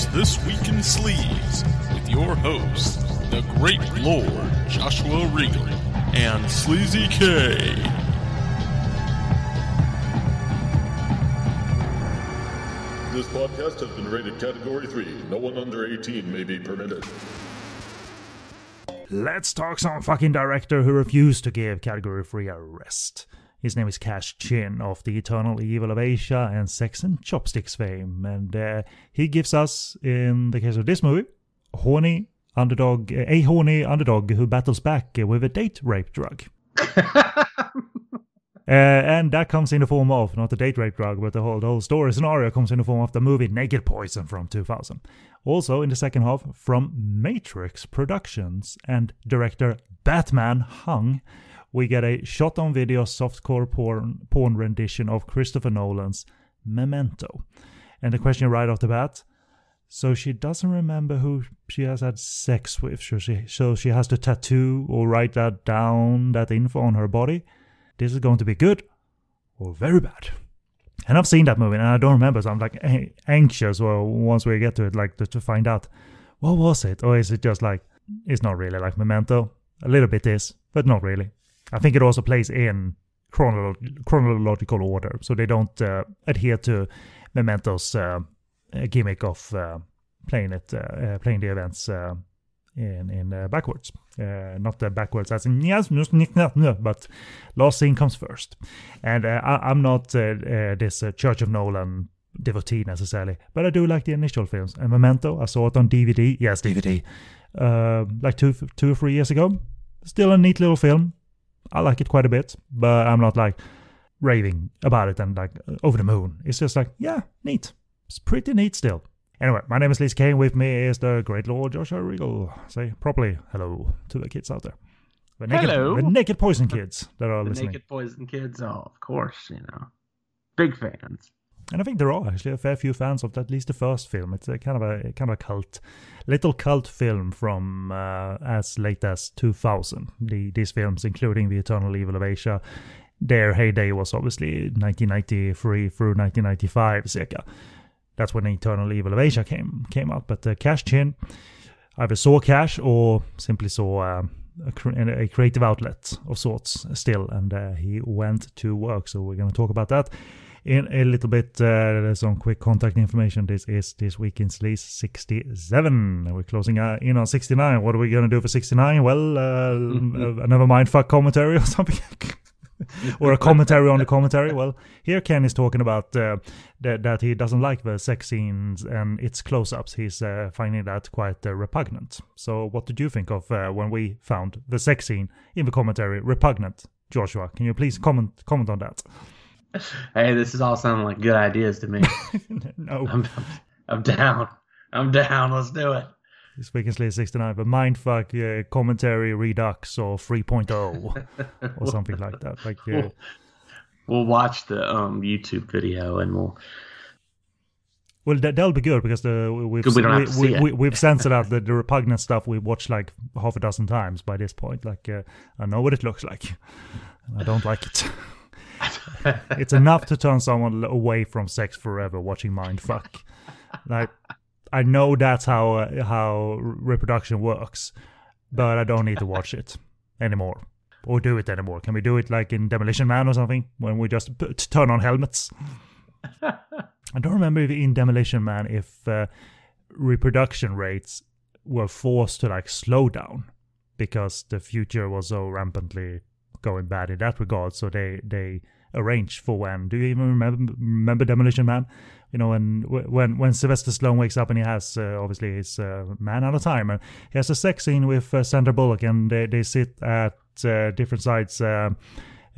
It's This Week in Sleaze with your host, the Great Lord Joshua Regal and Sleazy K. This podcast has been rated Category 3. No one under 18 may be permitted. Let's talk some fucking director who refused to give Category 3 a rest. His name is Cash Chin of the Eternal Evil of Asia and Sex and Chopsticks fame, and uh, he gives us, in the case of this movie, a horny underdog, a horny underdog who battles back with a date rape drug. Uh, and that comes in the form of not the date rape drug, but the whole the whole story scenario comes in the form of the movie Naked Poison from 2000. Also in the second half from Matrix Productions and director Batman Hung, we get a shot-on-video softcore porn, porn rendition of Christopher Nolan's Memento. And the question right off the bat: so she doesn't remember who she has had sex with, so she so she has to tattoo or write that down, that info on her body this is going to be good or very bad. And I've seen that movie and I don't remember, so I'm like anxious. Well, once we get to it, like to, to find out what was it, or is it just like it's not really like Memento? A little bit is, but not really. I think it also plays in chronolo- chronological order, so they don't uh, adhere to Memento's uh, gimmick of uh, playing it, uh, uh, playing the events in in backwards. Not uh, backwards as in yes, but last scene comes first. And I, I'm not this Church of Nolan devotee necessarily, but I do like the initial films. And Memento, I saw it on DVD. Yes, DVD. Uh, like two two or three years ago. Still a neat little film. I like it quite a bit, but I'm not like raving about it and like over the moon. It's just like yeah, neat. It's pretty neat still. Anyway, my name is Liz Kane. With me is the great Lord Joshua Regal. Say properly hello to the kids out there. The naked, Hello. The naked poison kids that are The listening. Naked Poison Kids, oh, of course, you know. Big fans. And I think there are actually a fair few fans of at least the first film. It's a kind of a kind of a cult, little cult film from uh, as late as 2000. The, these films, including The Eternal Evil of Asia, their heyday was obviously 1993 through 1995, circa. That's when Eternal Evil of Asia came came out. But uh, Cash Chin either saw Cash or simply saw um, a, a creative outlet of sorts still, and uh, he went to work. So we're going to talk about that in a little bit. Uh, some quick contact information. This is this week in Sleaze 67. We're closing uh, in on 69. What are we going to do for 69? Well, uh, another mindfuck commentary or something. or a commentary on the commentary. Well, here Ken is talking about uh, that, that he doesn't like the sex scenes and its close-ups. He's uh, finding that quite uh, repugnant. So, what did you think of uh, when we found the sex scene in the commentary repugnant? Joshua, can you please comment comment on that? Hey, this is all sounding like good ideas to me. no, I'm, I'm down. I'm down. Let's do it. this week in Sleaze 69, but mindfuck uh, commentary redux or 3.0 or something like that. Like, uh, We'll, we'll watch the um YouTube video and we'll. Well, that, that'll be good because the we've Good, we have we, we've censored out the, the repugnant stuff we watched like half a dozen times by this point. Like uh, I know what it looks like. I don't like it. it's enough to turn someone away from sex forever watching Mindfuck. Like I know that's how uh, how reproduction works, but I don't need to watch it anymore or do it anymore. Can we do it like in Demolition Man or something when we just put, turn on helmets? I don't remember if in Demolition Man if uh, reproduction rates were forced to like slow down because the future was so rampantly going bad in that regard. So they they arranged for when. Do you even remember remember Demolition Man? You know when when when Sylvester Stallone wakes up and he has uh, obviously his uh, man out of time and he has a sex scene with uh, Sandra Bullock and they they sit at uh, different sides. Uh,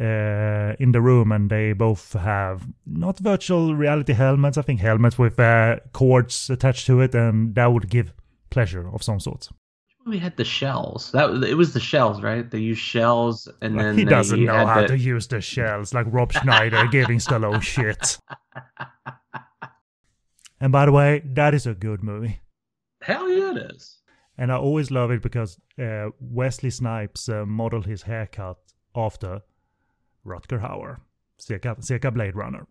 uh, in the room, and they both have not virtual reality helmets. I think helmets with uh, cords attached to it, and that would give pleasure of some sort. We had the shells. That was- it was the shells, right? They used shells, and then he doesn't know how the- to use the shells, like Rob Schneider giving Stallone shit. And by the way, that is a good movie. Hell yeah, it is. And I always love it because uh, Wesley Snipes uh, modeled his haircut after Rutger Hauer, circa, circa Blade Runner.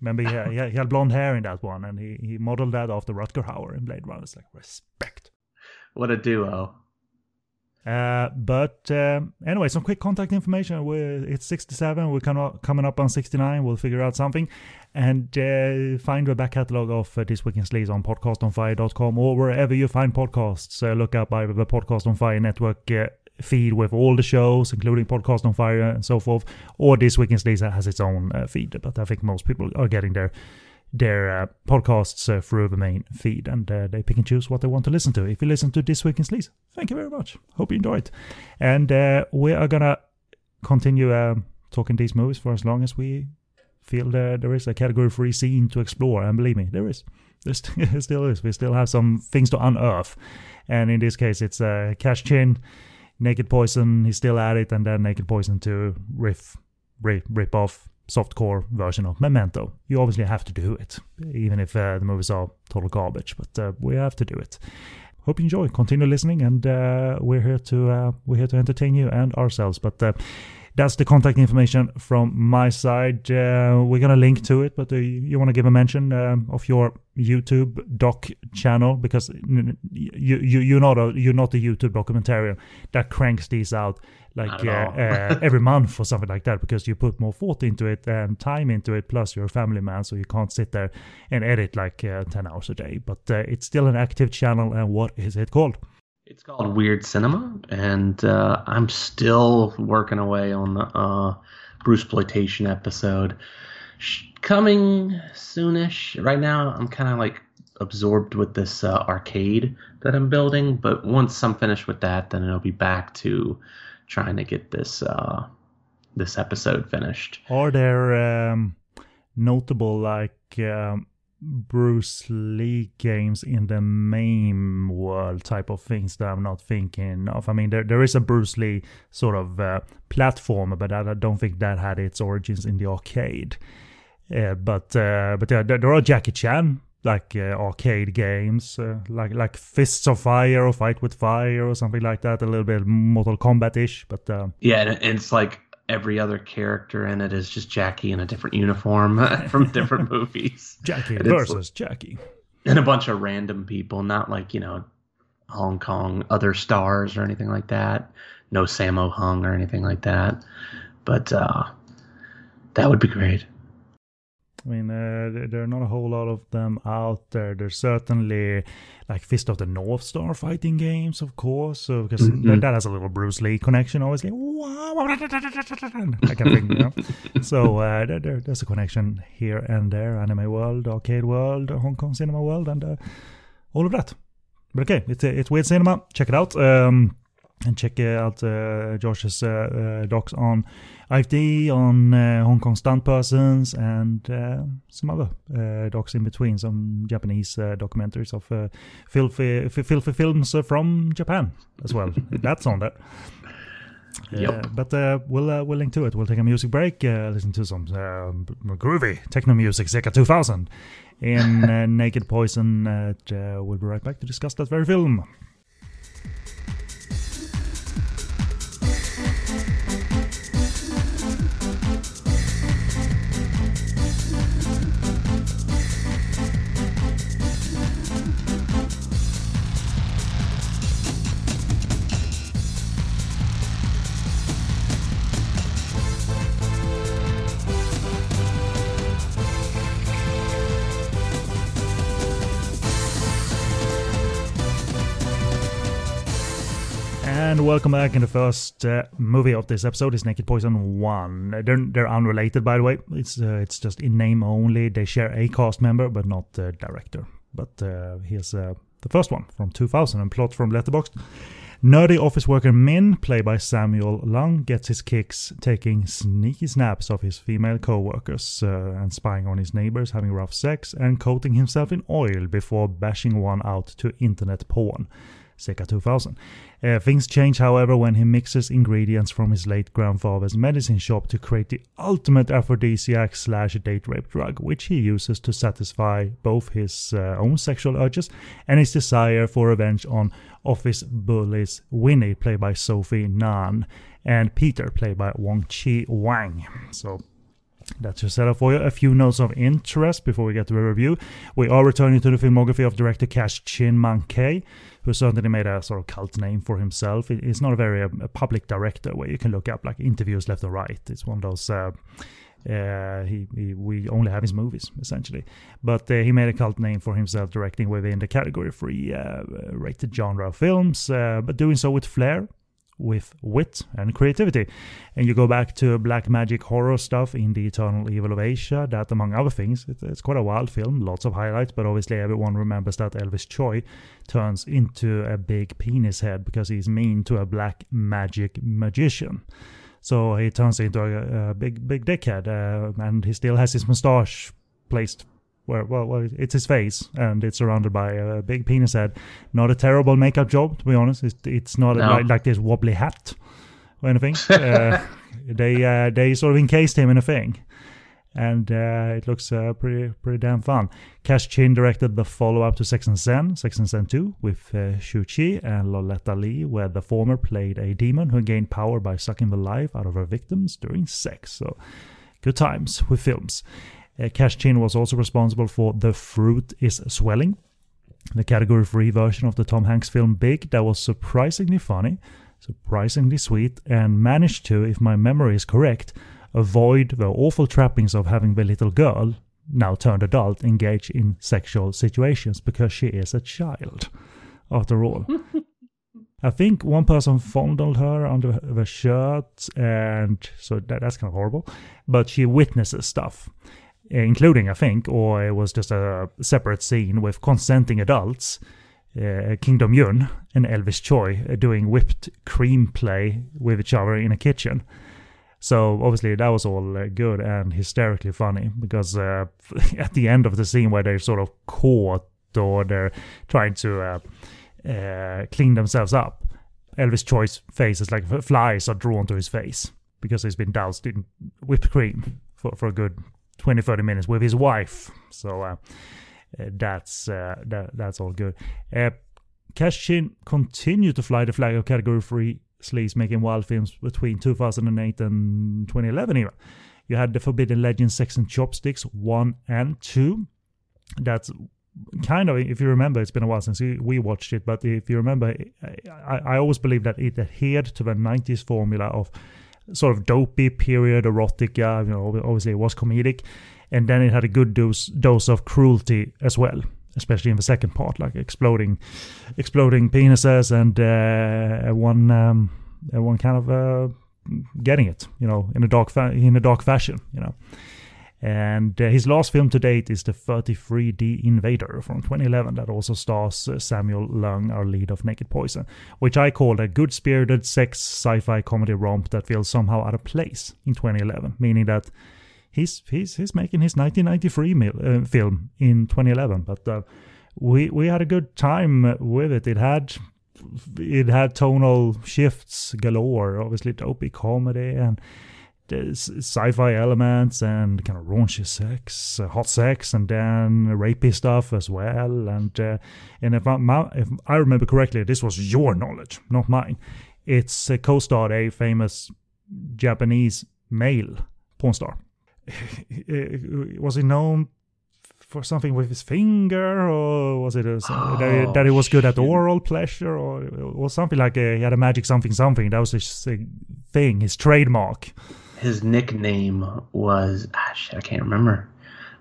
Remember, he had, he had- he had blonde hair in that one, and he, he modeled that after Rutger Hauer in Blade Runner. It's like respect. What a duo. Uh, but um, anyway, some quick contact information. We're, it's 67. We're coming up on 69. We'll figure out something. And uh, find the back catalog of uh, This Week in Sleaze on podcastonfire.com or wherever you find podcasts. Uh, look up either the Podcast on Fire network uh, feed with all the shows, including Podcast on Fire and so forth, or This Week in Sleaze has its own uh, feed. But I think most people are getting their their uh, podcasts uh, through the main feed and uh, they pick and choose what they want to listen to. If you listen to This Week in Sleaze, thank you very much. Hope you enjoy it. And uh, we are gonna continue um, talking these movies for as long as we feel that there is a category free scene to explore. And believe me, there is. There still is. We still have some things to unearth. And in this case, it's uh, Cash Chin, Naked Poison, he's still at it, and then Naked Poison 2, riff, rip, rip off softcore version of Memento. You obviously have to do it, even if uh, the movies are total garbage, but uh, we have to do it. Hope you enjoy. Continue listening, and uh, we're here to uh, we're here to entertain you and ourselves. But uh, that's the contact information from my side. Uh, we're gonna link to it, but you want to give a mention um, of your YouTube doc channel because you you you're not a you're not a YouTube documentarian that cranks these out like uh, uh, every month or something like that because you put more thought into it and time into it. Plus, you're a family man, so you can't sit there and edit like uh, ten hours a day. But uh, it's still an active channel. And what is it called? It's called Weird Cinema, and uh, I'm still working away on the uh, Bruce Exploitation episode. Coming soonish. Right now, I'm kind of like absorbed with this uh, arcade that I'm building, but once I'm finished with that, then it'll be back to trying to get this uh, this episode finished. Are there um, notable like um, Bruce Lee games in the MAME world type of things that I'm not thinking of? I mean, there there is a Bruce Lee sort of uh, platform, but I don't think that had its origins in the arcade. But uh, but yeah, there, there are Jackie Chan like uh, arcade games, uh, like like Fists of Fire or Fight with Fire or something like that. A little bit Mortal Kombat ish, but. Uh, Yeah, and it's like every other character in it is just Jackie in a different uniform from different movies. Jackie And versus Jackie. and a bunch of random people, not like you know, Hong Kong other stars or anything like that. No Sammo Hung or anything like that. But uh, that would be great. I mean, uh, there- are not a whole lot of them out there. There's certainly like Fist of the North Star fighting games, of course, so, because Mhm. that, that has a little Bruce Lee connection, obviously. That kind of thing, you know? so uh, there, there, there's a connection here and there: anime world, arcade world, Hong Kong cinema world, and uh, all of that. But okay, it's it's weird cinema. Check it out. Um, and check out uh, Josh's uh, uh, docs on IFD, on uh, Hong Kong stunt persons, and uh, some other uh, docs in between. Some Japanese uh, documentaries of uh, filthy, filthy films from Japan as well. That's on there. Yep. But uh, we'll uh, we'll link to it. We'll take a music break, uh, listen to some groovy techno music, circa 2000, in uh, Naked Poison. We'll be right back to discuss that very film. Welcome back. In the first uh, movie of this episode is Naked Poison One. Uh, They're they're unrelated, by the way. It's uh, it's just in name only. They share a cast member, but not the director. But uh, here's uh, the first one from 2000 and plot from Letterboxd. Nerdy office worker Min, played by Samuel Leung, gets his kicks taking sneaky snaps of his female co-workers uh, and spying on his neighbors having rough sex and coating himself in oil before bashing one out to internet porn. Circa 2000. Uh, things change, however, when he mixes ingredients from his late grandfather's medicine shop to create the ultimate aphrodisiac slash date rape drug, which he uses to satisfy both his uh, own sexual urges and his desire for revenge on office bullies Winnie, played by Sophie Nan, and Peter, played by Wong Chi Wang. So That's your setup for you. A few notes of interest before we get to the review. We are returning to the filmography of director Cash Chin Mankey, who certainly made a sort of cult name for himself. He's not a very uh, public director where you can look up like interviews left or right. It's one of those. Uh, uh, he, he, we only have his movies essentially, but uh, he made a cult name for himself directing within the category free uh, rated genre films, but doing so with flair, with wit and creativity. And you go back to black magic horror stuff in The Eternal Evil of Asia, that among other things, it, it's quite a wild film, lots of highlights, but obviously everyone remembers that Elvis Tsui turns into a big penis head because he's mean to a black magic magician. So he turns into a, a big, big dickhead, uh, and he still has his mustache placed where well, well, it's his face and it's surrounded by a big penis head. Not a terrible makeup job, to be honest. It's, it's not No. like, like this wobbly hat or anything. uh, they uh, they sort of encased him in a thing, and uh, it looks uh, pretty pretty damn fun. Cash Chin directed the follow up to Sex and Zen, Sex and Zen 2, with uh, Shu Qi and Loletta Lee, where the former played a demon who gained power by sucking the life out of her victims during sex. So, good times with films. Uh, Cash Chin was also responsible for The Fruit is Swelling, the category free version of the Tom Hanks film Big that was surprisingly funny, surprisingly sweet, and managed to, if my memory is correct, avoid the awful trappings of having the little girl, now turned adult, engage in sexual situations because she is a child, after all. I think one person fondled her under the shirt, and so that, that's kind of horrible. But she witnesses stuff, including, I think, or it was just a separate scene with consenting adults, uh, Kingdom Yuen and Elvis Tsui uh, doing whipped cream play with each other in a kitchen. So obviously that was all uh, good and hysterically funny because uh, at the end of the scene where they're sort of caught or they're trying to uh, clean themselves up, Elvis Tsui's face is like flies are drawn to his face because he's been doused in whipped cream for, for a good 20 30 minutes with his wife. So uh, uh, that's uh, that, that's all good. Uh, Cash Chin continued to fly the flag of category 3 sleaze, making wild films between 2008 and 2011 even. You had The Forbidden Legend Sex and Chopsticks 1 and 2. That's kind of, if you remember, it's been a while since we- we watched it, but if you remember, I, I always believe that it adhered to the 90s formula of sort of dopey period erotica. You know, obviously it was comedic, and then it had a good dose dose of cruelty as well, especially in the second part, like exploding, exploding penises and uh, one um, one kind of uh, getting it, you know, in a dark fa- in a dark fashion, you know. And uh, his last film to date is the 33D Invader from 2011 that also stars uh, Samuel Leung, our lead of Naked Poison, which I called a good spirited sex sci fi comedy romp that feels somehow out of place in 2011, meaning that he's he's he's making his 1993 mil, uh, film in 2011, but uh, we we had a good time with it. It had it had tonal shifts galore, obviously dopey comedy and sci-fi elements and kind of raunchy sex, uh, hot sex, and then rapey stuff as well. And uh, and if I, my, if I remember correctly, this was your knowledge, not mine. It's uh, co-starred a famous Japanese male porn star. was he known for something with his finger, or was it a, Oh, that, that he was good at shit. oral pleasure, or or something like uh he had a magic something something? That was his thing, his trademark. His nickname was ah, shit, I can't remember,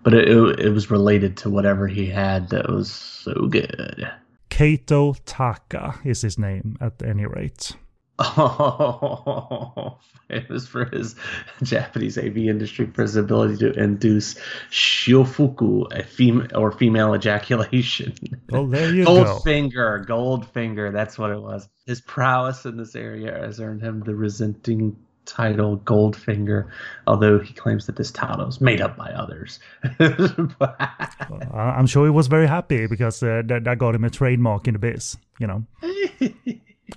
but it, it it was related to whatever he had that was so good. Kato Taka is his name at any rate. Oh, famous for his Japanese AV industry for his ability to induce shiofuki, a fem- or female ejaculation. Well, there you go. Gold finger, gold finger. that's what it was. His prowess in this area has earned him the resenting title Goldfinger, although he claims that this title is made up by others. I- I'm sure he was very happy because uh, that, that got him a trademark in the biz, you know.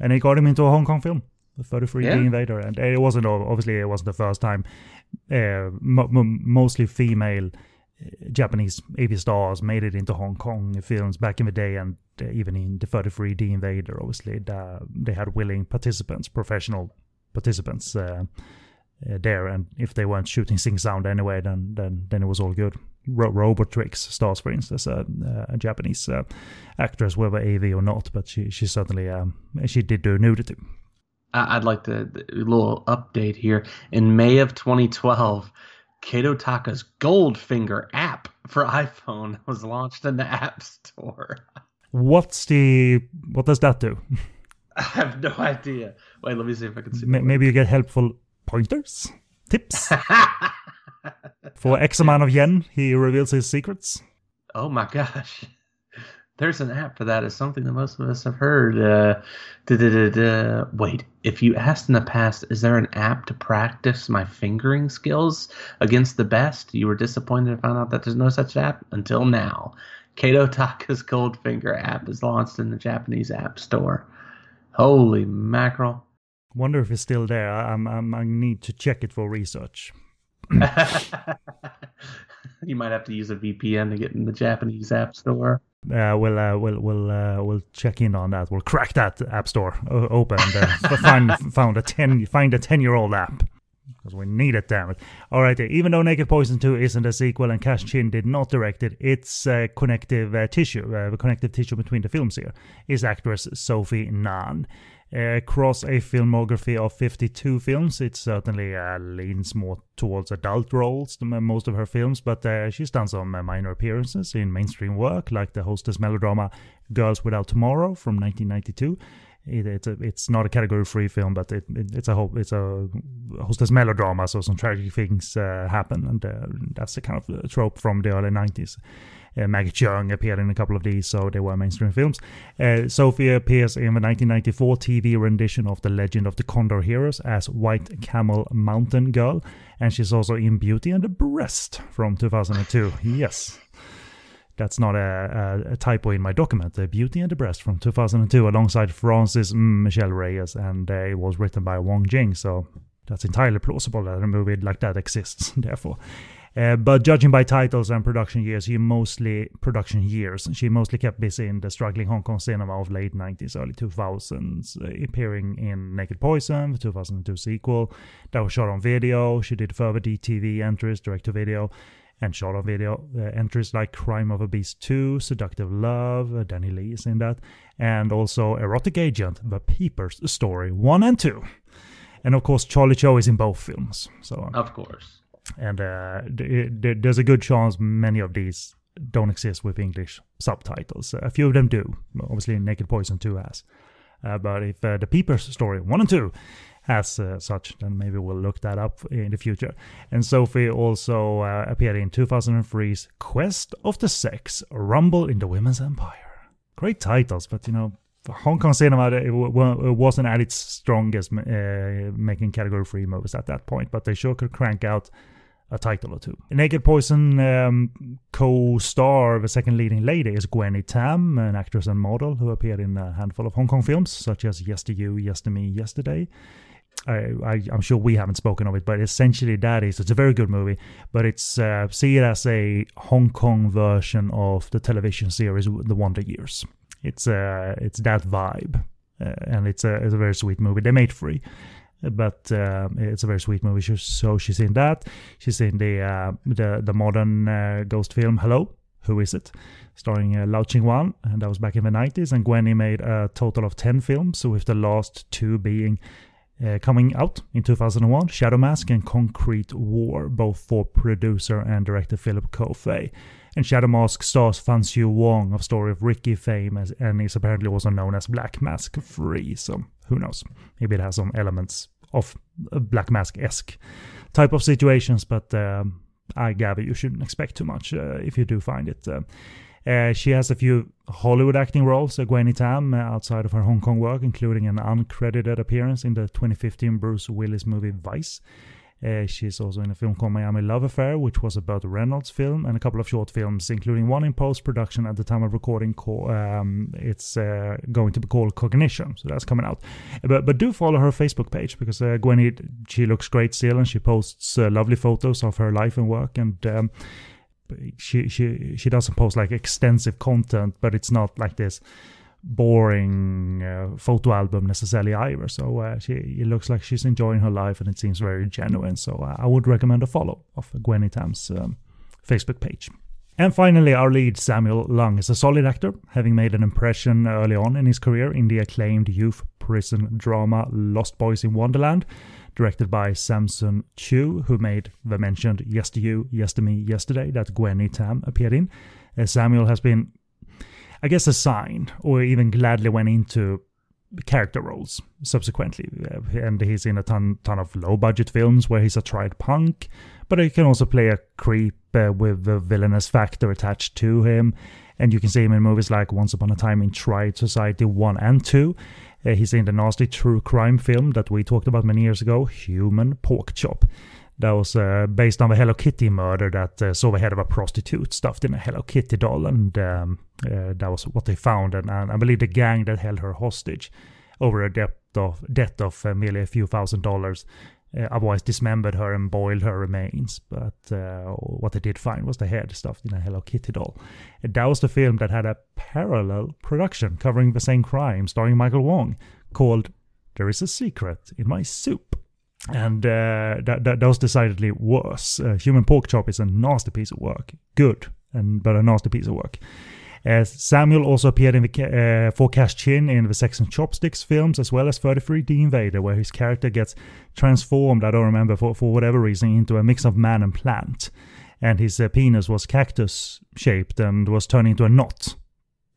and it got him into a Hong Kong film, the 33D Yeah. Invader. And it wasn't, obviously, it wasn't the first time uh, mo- mo- mostly female uh, Japanese AV stars made it into Hong Kong films back in the day. And uh, even in the 33D Invader, obviously, the, they had willing participants, professional participants. Uh, uh, there. And if they weren't shooting sync sound anyway, then then then it was all good. Ro- tricks stars, for instance, a, a Japanese uh, actress, whether AV or not, but she she certainly um, she did do nudity. I'd like to a little update here. In May of 2012, Kato Taka's Goldfinger app for iPhone was launched in the App Store. What's the what does that do? I have no idea. Wait, let me see if I can see. M- maybe you get helpful pointers, tips for X amount of yen. He reveals his secrets. oh my gosh. There's an app for that. It's something that most of us have heard. Uh. Wait, if you asked in the past, is there an app to practice my fingering skills against the best? You were disappointed to find out that there's no such app until now. Kato Taka's Goldfinger app is launched in the Japanese App Store. Holy mackerel. Wonder if it's still there. I, I'm, I'm, I need to check it for research. you might have to use a VPN to get in the Japanese App Store. Uh, we'll uh, we'll we'll uh, we'll check in on that. We'll crack that app store open and uh, find found a ten find a ten year old app because we need it. Damn it! All right, even though Naked Poison Two isn't a sequel and Cash Chin did not direct it, it's uh, connective uh, tissue, uh, the connective tissue between the films here is actress Sophie Nan. Uh, across a filmography of 52 films, it certainly uh, leans more towards adult roles than most of her films, but uh, she's done some minor appearances in mainstream work, like the hostess melodrama Girls Without Tomorrow from 1992. It, it's a, it's not a category free film, but it, it, it's a hope it's a hostess melodrama, so some tragic things uh, happen, and uh, that's the kind of trope from the early 90s. Uh, Maggie Cheung appeared in a couple of these, so they were mainstream films. Uh, Sophie appears in the 1994 TV rendition of The Legend of the Condor Heroes as White Camel Mountain Girl, and she's also in Beauty and the Breast from 2002. yes. That's not a, a, a typo in my document. The Beauty and the Breast from 2002, alongside Francis mm, Michelle Reis, and uh, it was written by Wong Jing. So that's entirely plausible that a movie like that exists. Therefore, uh, but judging by titles and production years, she mostly production years. She mostly kept busy in the struggling Hong Kong cinema of late 90s, early 2000s, uh, appearing in Naked Poison, the 2002 sequel that was shot on video. She did further DTV entries, direct to video, and shot on video uh, entries like Crime of a Beast 2, Seductive Love, uh, Danny Lee is in that, and also Erotic Agent, The Peepers Story 1 and 2. And of course, Charlie Cho is in both films. So Of course. And uh, th- there's a good chance many of these don't exist with English subtitles. A few of them do. Obviously, Naked Poison 2 has. Uh, but if uh, the Peepers story 1 and 2 has uh, such, then maybe we'll look that up in the future. And Sophie also uh, appeared in 2003's Quest of the Sex Rumble in the Women's Empire. Great titles, but you know, Hong Kong cinema, it, w- it wasn't at its strongest uh, making category 3 movies at that point, but they sure could crank out a title or two. Naked Poison um, co-star, the second leading lady, is Gwenny Tam, an actress and model who appeared in a handful of Hong Kong films, such as Yes to You, Yes to Me, Yesterday. I, I'm sure we haven't spoken of it, but essentially that is it's a very good movie, but it's uh, see it as a Hong Kong version of the television series The Wonder Years. It's uh, it's that vibe, uh, and it's a it's a very sweet movie. They made free, but uh, it's a very sweet movie. So she's in that. She's in the uh, the the modern uh, ghost film Hello, Who Is It, starring uh, Lau Ching-wan, and that was back in the 90s. And Gwenny made a total of 10 films, with the last two being uh, coming out in 2001, Shadow Mask and Concrete War, both for producer and director Philip Ko Fei. And Shadow Mask stars Fan Siu-wong of Story of Ricky fame, as, and is apparently also known as Black Mask Free. So who knows? Maybe it has some elements of Black Mask esque type of situations, but um, I gather you shouldn't expect too much uh, if you do find it. Uh, uh, she has a few Hollywood acting roles, uh, Gwenny Tam, uh, outside of her Hong Kong work, including an uncredited appearance in the 2015 Bruce Willis movie Vice. Uh, she's also in a film called Miami Love Affair, which was a Burt Reynolds film, and a couple of short films, including one in post production at the time of recording. Call, um, it's uh, going to be called Cognition, so that's coming out. But but do follow her Facebook page because uh, Gwenny she looks great still, and she posts uh, lovely photos of her life and work, and um, she she she doesn't post like extensive content, but it's not like this boring uh, photo album necessarily either. So uh, she, it looks like she's enjoying her life and it seems very genuine. So uh, I would recommend a follow of Gwenny Tam's um, Facebook page. And finally, our lead, Samuel Leung, is a solid actor, having made an impression early on in his career in the acclaimed youth prison drama Lost Boys in Wonderland, directed by Samson Chiu, who made the mentioned Yes to You, Yes to Me yesterday that Gwenny Tam appeared in. Uh, Samuel has been I guess, assigned or even gladly went into character roles subsequently. Uh, and he's in a ton, ton of low budget films where he's a tried punk, but he can also play a creep uh, with a villainous factor attached to him. And you can see him in movies like Once Upon a Time in Triad Society 1 and 2. Uh, he's in the nasty true crime film that we talked about many years ago, Human Pork Chop that was uh, based on the Hello Kitty murder that uh, saw the head of a prostitute stuffed in a Hello Kitty doll, and um, uh, that was what they found. And, and, I believe the gang that held her hostage over a debt of debt of merely a few thousand dollars. Uh, otherwise dismembered her and boiled her remains. But what they did find was the head stuffed in a Hello Kitty doll. And that was the film that had a parallel production covering the same crime, starring Michael Wong, called "There Is a Secret in My Soup." And uh, that, that, that was decidedly worse. Uh, Human Pork Chop is a nasty piece of work, good, and but a nasty piece of work. Uh, Samuel also appeared in the uh, for Cash Chin in the Sex and Chopsticks films, as well as 33D Invader, where his character gets transformed, I don't remember, for, for whatever reason, into a mix of man and plant. And his uh, penis was cactus shaped and was turned into a knot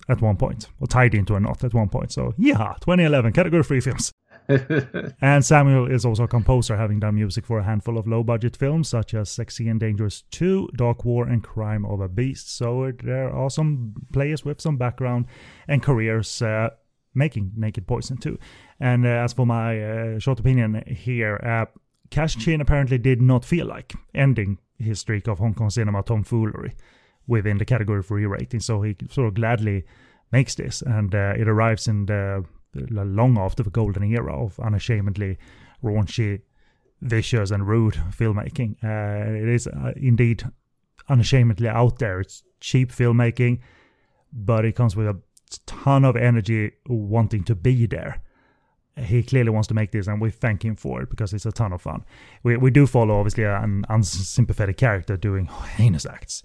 at one point, or tied into a knot at one point. So, yeah, 2011, category 3 films. and Samuel is also a composer, having done music for a handful of low budget films such as Sexy and Dangerous 2, Dark War, and Crime of a Beast. So there are some players with some background and careers uh, making Naked Poison too. And uh, as for my uh, short opinion here, uh, Cash Chin apparently did not feel like ending his streak of Hong Kong cinema tomfoolery within the category for rating, so he sort of gladly makes this, and uh, it arrives in the long after the golden era of unashamedly raunchy, vicious, and rude filmmaking. Uh, it is uh, indeed unashamedly out there. It's cheap filmmaking, but it comes with a ton of energy wanting to be there. He clearly wants to make this, and we thank him for it because it's a ton of fun. We, we do follow, obviously, an unsympathetic character doing heinous acts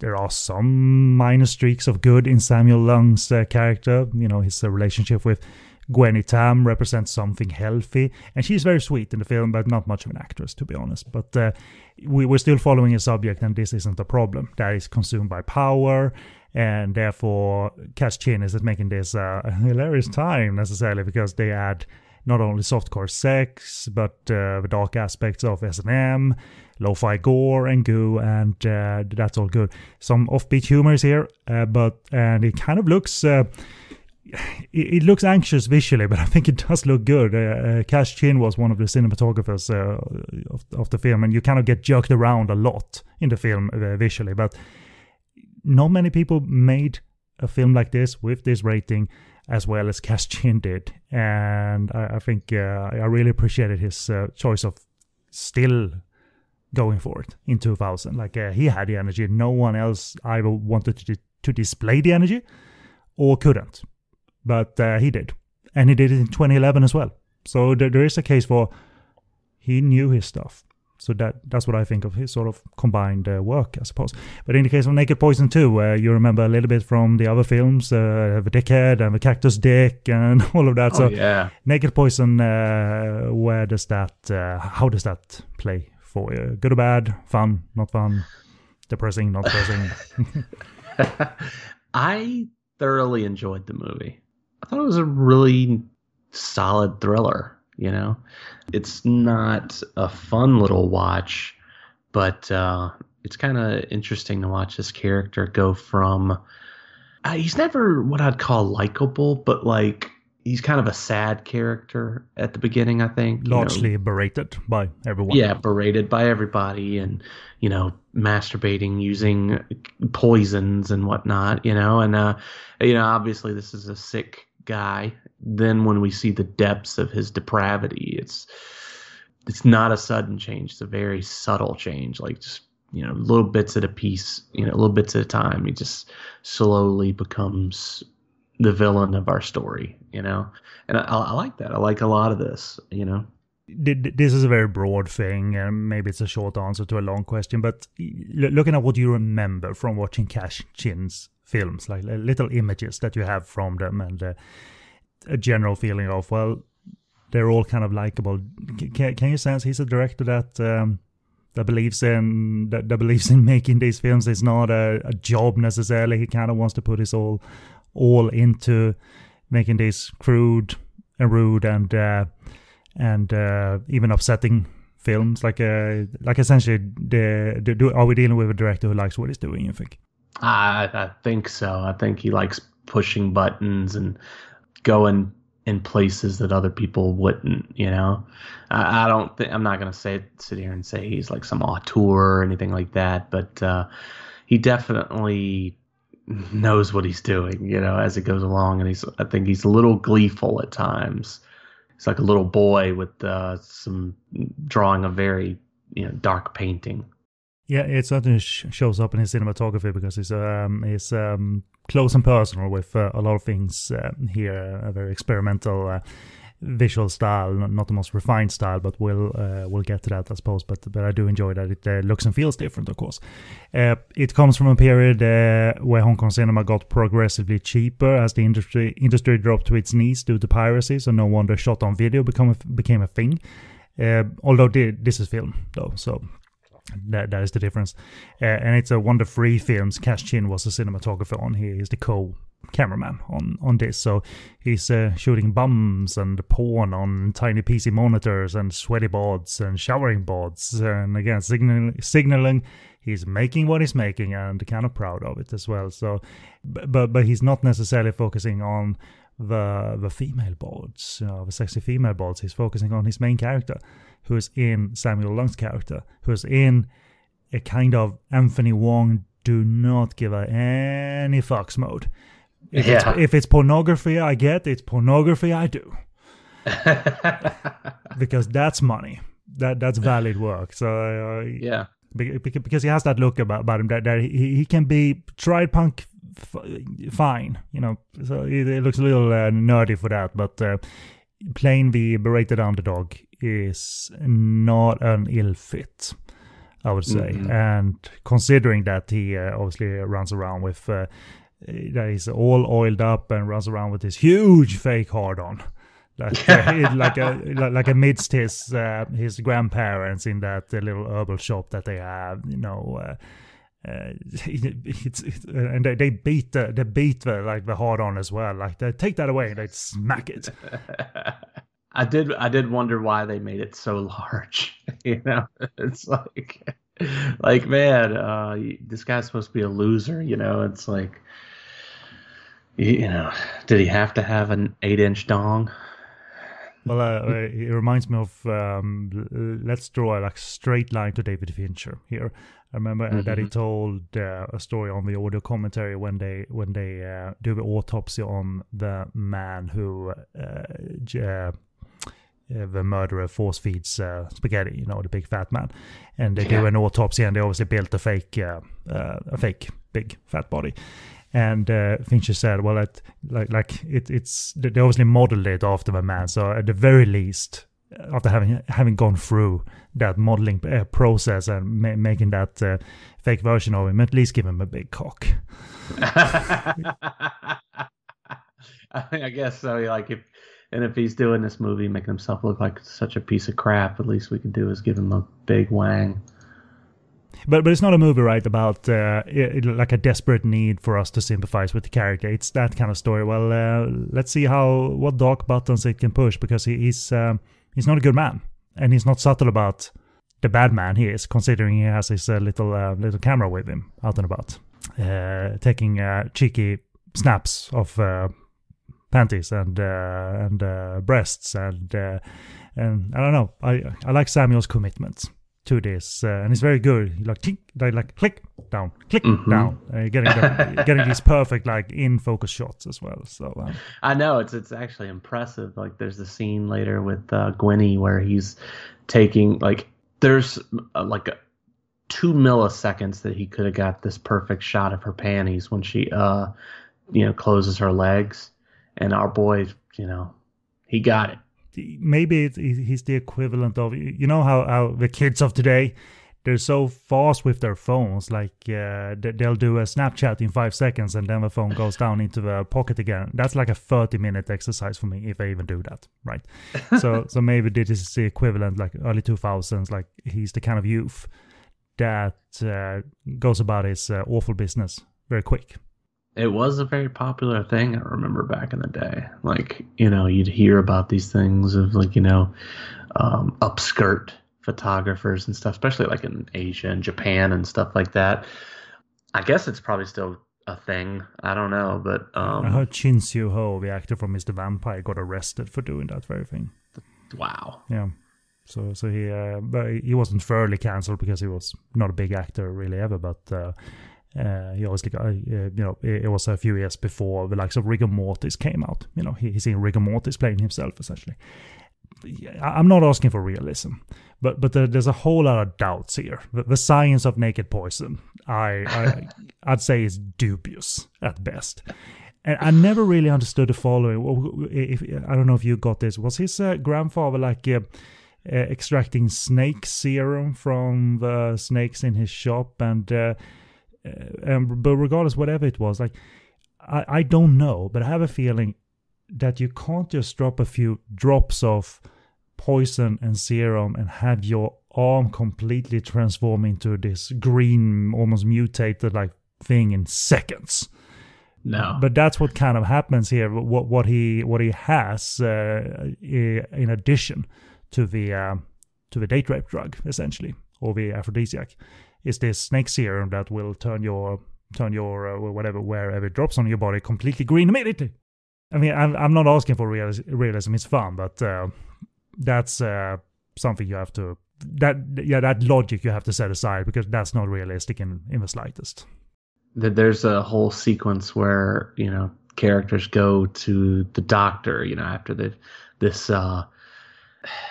there are some minor streaks of good in Samuel Leung's uh, character. You know, his uh, relationship with Gwenny Tam represents something healthy, and she's very sweet in the film, but not much of an actress, to be honest. But uh, we, we're still following a subject, and this isn't a problem. That is consumed by power, and therefore, Cash Chin isn't making this uh, a hilarious time necessarily because they add not only softcore sex, but uh, the dark aspects of S&M, lo-fi gore and goo, and uh, that's all good. Some offbeat humor is here, uh, but and it kind of looks. Uh, it, looks anxious visually, but I think it does look good. Uh, uh, Cash Chin was one of the cinematographers of, of, the film, and you kind of get jerked around a lot in the film visually. But not many people made a film like this with this rating as well as Cash Chin did. And I, I think uh, I really appreciated his uh, choice of still going for it in 2000. Like uh, he had the energy. No one else either wanted to, to display the energy or couldn't. But uh, he did. And he did it in 2011 as well. So there, there is a case for he knew his stuff. So that that's what I think of his sort of combined uh, work, I suppose. But in the case of Naked Poison 2, uh, you remember a little bit from the other films, uh, the Dickhead and the Cactus Dick and all of that. Oh, so yeah. Naked Poison, uh, where does that, uh, how does that play for you? Good or bad? Fun? Not fun? Depressing? Not depressing? I thoroughly enjoyed the movie. I thought it was a really solid thriller you know it's not a fun little watch but uh, it's kind of interesting to watch this character go from uh, he's never what i'd call likable but like he's kind of a sad character at the beginning i think largely know. berated by everyone. Yeah berated by everybody and you know masturbating using poisons and whatnot you know and uh you know obviously this is a sick guy. Then when we see the depths of his depravity it's it's not a sudden change it's a very subtle change like just you know little bits at a piece you know little bits at a time. He just slowly becomes the villain of our story, you know. And I, I like that. I like a lot of this, you know. This is a very broad thing, and maybe it's a short answer to a long question. But looking at what you remember from watching Cash Chin's films, like little images that you have from them, and uh, a general feeling of well, they're all kind of likable. Can, can you sense he's a director that um, that believes in that, that, believes in making these films? It's not a, a job necessarily. He kind of wants to put his all all into making these crude and rude and uh, and uh, even upsetting films. Like uh, like essentially, the, the, are we dealing with a director who likes what he's doing? You think? I I think so. I think he likes pushing buttons and going in places that other people wouldn't. You know, I, I don't think I'm not gonna say sit here and say he's like some auteur or anything like that, but uh, he definitely knows what he's doing. You know, as it goes along, and he's I think he's a little gleeful at times. He's like a little boy with uh, some drawing a very you know dark painting. Yeah, it certainly shows up in his cinematography because he's um, he's um, close and personal with uh, a lot of things uh, here. A very experimental uh, visual style, not the most refined style, but we'll uh, we'll get to that, I suppose. But but I do enjoy that it uh, looks and feels different, of course. Uh, it comes from a period where Hong Kong cinema got progressively cheaper as the industry industry dropped to its knees due to piracy. So no wonder shot on video become a, became a thing. although this is film though, so that, that is the difference. Uh, and it's a Wonder Free Films. Cash Chin was a cinematographer on here. He's the co cameraman on, on this. So he's uh, shooting bums and porn on tiny PC monitors and sweaty boards and showering boards. And again, signal, signaling he's making what he's making and kind of proud of it as well. So, but but he's not necessarily focusing on the the female boards, you know, the sexy female boards. He's focusing on his main character who's in Samuel Leung's character, who's in a kind of Anthony Wong do not give a any fucks mode. If, yeah. it's, if it's pornography, I get it's pornography. I do because that's money. That that's valid work. So uh, yeah, because he has that look about, about him that, that he, he can be tried punk f- fine, you know. So it, it looks a little uh, nerdy for that, but uh, playing the berated underdog is not an ill fit, I would say. Mm-hmm. And considering that he uh, obviously runs around with, uh, that he's all oiled up and runs around with this huge fake hard on. Like, uh, like a like amidst his uh, his grandparents in that uh, little herbal shop that they have, you know, uh, uh, it's, it's, and they, they beat the they beat the like the hard on as well. Like they take that away, they smack it. I did I did wonder why they made it so large. you know, it's like like man, uh, this guy's supposed to be a loser. You know, it's like you know, did he have to have an eight inch dong? Well, uh, uh it reminds me of um, let's draw a like straight line to David Fincher here. I remember mm-hmm. that he mm-hmm. told uh, a story on the audio commentary when they when they uh, do the autopsy on the man who uh, uh, the murderer force feeds uh, spaghetti, you know, the big fat man, and they yeah. do an autopsy, and they obviously built a fake, uh, uh a fake big fat body. And uh, Fincher said, "Well, it, like, like it, it's they obviously modeled it after the man, so at the very least, after having having gone through that modeling uh, process and ma- making that fake version of him, at least give him a big cock." I guess so. Like if and if he's doing this movie, making himself look like such a piece of crap, at least we can do is give him a big wang. But but it's not a movie, right? About uh, it, like a desperate need for us to sympathize with the character. It's that kind of story. Well, uh, let's see how what dark buttons it can push because he, he's um, he's not a good man, and he's not subtle about the bad man he is, considering he has his uh, little uh, little camera with him out and about, uh, taking uh, cheeky snaps of panties and and breasts and and I don't know. I I like Samuel's commitment to this, uh, and it's very good. He like tick, they like click down, click mm-hmm. down, uh, getting the, getting these perfect like in focus shots as well. So um, I know it's it's actually impressive. Like there's the scene later with uh, Gwenny where he's taking like there's uh, like a, two milliseconds that he could have got this perfect shot of her panties when she uh you know, closes her legs, and our boy, you know, he got it. Maybe he's the equivalent of you know how, how the kids of today they're so fast with their phones. Like uh, they'll do a Snapchat in five seconds, and then the phone goes down into the pocket again. That's like a thirty-minute exercise for me if I even do that, right? so, so maybe this is the equivalent, like early two thousands. Like he's the kind of youth that uh, goes about his uh, awful business very quick. It was a very popular thing. I remember back in the day. Like you know, you'd hear about these things of like you know, um, upskirt photographers and stuff, especially like in Asia and Japan and stuff like that. I guess it's probably still a thing. I don't know, but um, I heard Chin Siu Ho, the actor from Mr. Vampire, got arrested for doing that very thing. Wow. Yeah. So so he uh, but he wasn't thoroughly cancelled because he was not a big actor really ever, but. Uh, uh, he always got, uh, you know, it, was a few years before the likes of Rigor Mortis came out. You know, he, he's in Rigor Mortis playing himself essentially. I'm not asking for realism, but but there's a whole lot of doubts here. The, the science of naked poison, I, I I'd say is dubious at best. And I never really understood the following. If, I don't know if you got this. Was his uh, grandfather like uh, uh, extracting snake serum from the snakes in his shop? And, uh, uh, and but regardless, whatever it was, like I, I don't know, but I have a feeling that you can't just drop a few drops of poison and serum and have your arm completely transform into this green, almost mutated like thing in seconds. No, but that's what kind of happens here. What what he what he has uh, in addition to the uh, to the date rape drug, essentially, or the aphrodisiac, is this snake serum that will turn your turn your uh, whatever wherever it drops on your body completely green immediately. I mean, I'm, I'm not asking for realism. It's fun, but uh, that's uh, something you have to that yeah that logic you have to set aside because that's not realistic in in the slightest. There's a whole sequence where you know characters go to the doctor, you know, after the this, uh,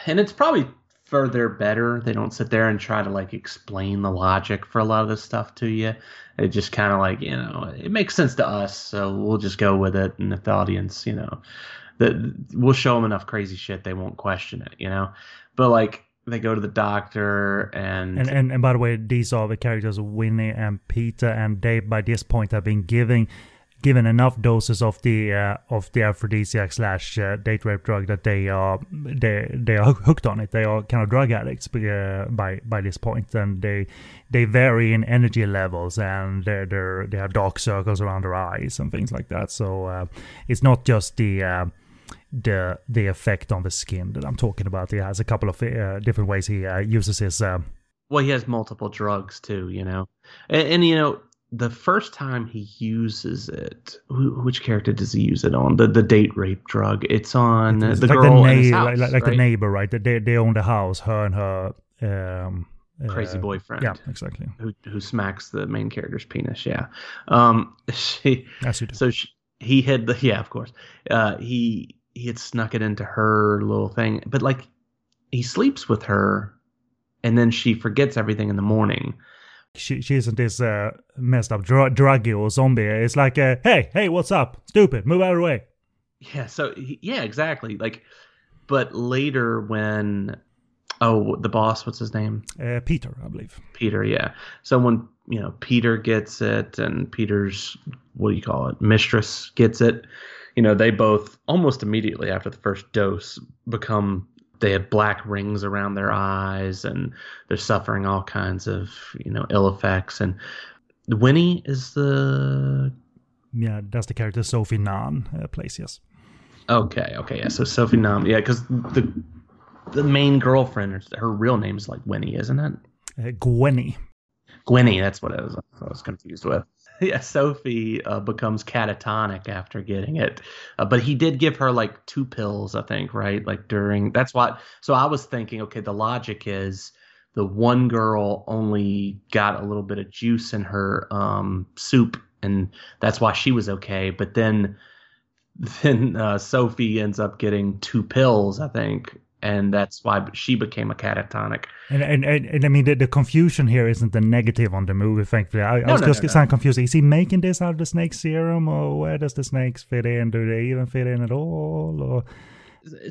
and it's probably further better. They don't sit there and try to like explain the logic for a lot of this stuff to you. It just kind of like you know it makes sense to us, so we'll just go with it. And if the audience, you know, that we'll show them enough crazy shit, they won't question it, you know. But like they go to the doctor and and and, and by the way, these are the characters Winnie and Peter, and Dave. by this point have been giving given enough doses of the uh, of the aphrodisiac slash uh, date rape drug that they are they they are hooked on it. They are kind of drug addicts uh, by by this point, and they they vary in energy levels, and they they have dark circles around their eyes and things like that. So uh, it's not just the uh, the the effect on the skin that I'm talking about. He has a couple of uh, different ways he uses his. Well, he has multiple drugs too, you know, and, and, you know the first time he uses it, who, which character does he use it on? The the date rape drug. It's on it's the like girl the na- house, like, like right? the neighbor, right? They they own the house, her and her. Um, crazy uh, boyfriend. Yeah, exactly. Who who smacks the main character's penis? Yeah. Um. She. So she, he had the yeah, of course. Uh. He he had snuck it into her little thing, but like he sleeps with her, and then she forgets everything in the morning. She she isn't this uh, messed up dr- druggy or zombie. It's like, uh, hey hey, what's up? Stupid, move out of the way. Yeah. So yeah, exactly. Like, but later when oh the boss, what's his name? Uh, Peter, I believe. Peter. Yeah. So when you know Peter gets it, and Peter's what do you call it? Mistress gets it you know, they both almost immediately after the first dose become they have black rings around their eyes and they're suffering all kinds of, you know, ill effects. And Winnie is the yeah, that's the character Sophie Ngan uh, plays. Yes. Okay. Okay. Yeah. So Sophie Ngan. Yeah, because the the main girlfriend, her real name is like Winnie, isn't it? Uh, Gwenny. Gwenny. That's what I was. I was confused with. yeah, Sophie uh, becomes catatonic after getting it, uh, but he did give her like two pills, I think, right? Like during that's what. So I was thinking, okay, the logic is the one girl only got a little bit of juice in her um, soup, and that's why she was okay. But then, then uh, Sophie ends up getting two pills, I think, and that's why she became a catatonic. And and, and, and I mean the, the confusion here isn't the negative on the movie. Thankfully, I, I was no, just no, no. kind of confused. Is he making this out of the snake serum, or where does the snakes fit in? Do they even fit in at all? Or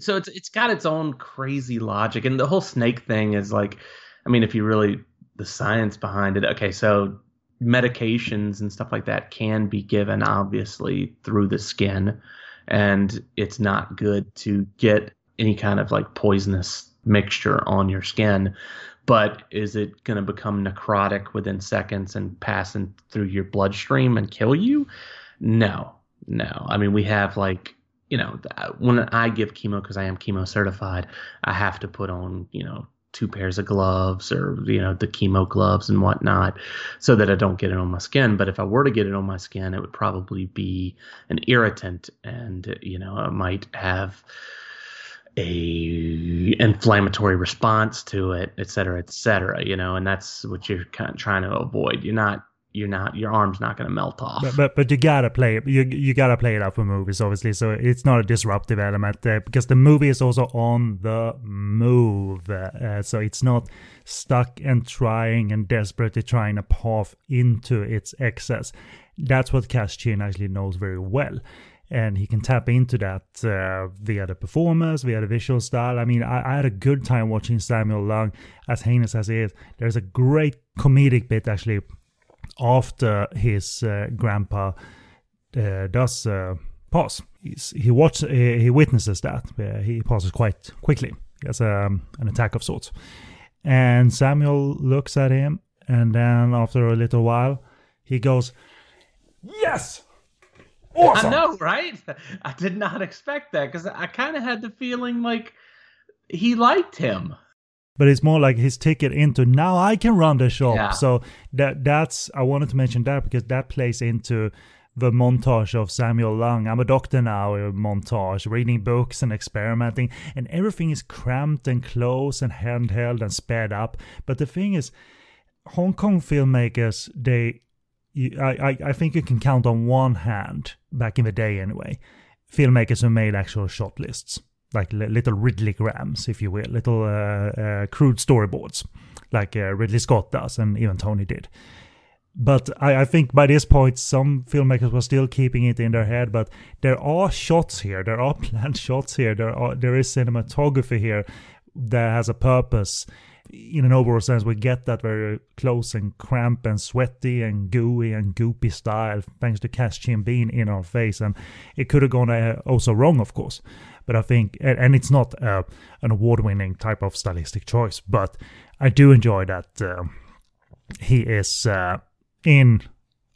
So it's it's got its own crazy logic, and the whole snake thing is like, I mean, if you really the science behind it. Okay, so medications and stuff like that can be given obviously through the skin, and it's not good to get any kind of like poisonous mixture on your skin. But is it going to become necrotic within seconds and pass in through your bloodstream and kill you? No, no. I mean, we have like you know, uh, when I give chemo because I am chemo certified, I have to put on, you know, two pairs of gloves or, you know, the chemo gloves and whatnot so that I don't get it on my skin. But if I were to get it on my skin, it would probably be an irritant and, you know, I might have a inflammatory response to it, et cetera, et cetera, you know, and that's what you're kind of trying to avoid. You're not you're not your arm's not going to melt off. But, but but you gotta play it. You you gotta play it out for movies, obviously. So it's not a disruptive element uh, because the movie is also on the move. Uh, so it's not stuck and trying and desperately trying to path into its excess. That's what Cash Chin actually knows very well. And he can tap into that uh, via the performance, via the visual style. I mean, I, I had a good time watching Samuel Leung, as heinous as he is. There's a great comedic bit actually after his uh, grandpa uh, does uh, pass. He's, he watches, he witnesses that. he passes quite quickly. He has um, an attack of sorts. And Samuel looks at him, and then after a little while, he goes, Yes! Awesome! I know, right? I did not expect that because I kind of had the feeling like he liked him but it's more like his ticket into now I can run the shop. Yeah. So that that's I wanted to mention that because that plays into the montage of Samuel Leung. I'm a doctor now. A montage, reading books and experimenting, and everything is cramped and close and handheld and sped up. But the thing is, Hong Kong filmmakers they. You, I, I, think you can count on one hand back in the day anyway filmmakers who made actual shot lists like little Ridley grams, if you will, little uh, uh, crude storyboards, like uh, Ridley Scott does, and even Tony did. But I, I, think by this point, some filmmakers were still keeping it in their head. But there are shots here, there are planned shots here, there are there is cinematography here that has a purpose. In an overall sense, we get that very close and cramped and sweaty and gooey and goopy style, thanks to Cash Chin being in our face. And it could have gone also wrong, of course. But I think, and it's not uh, an award-winning type of stylistic choice, but I do enjoy that uh, he is uh, in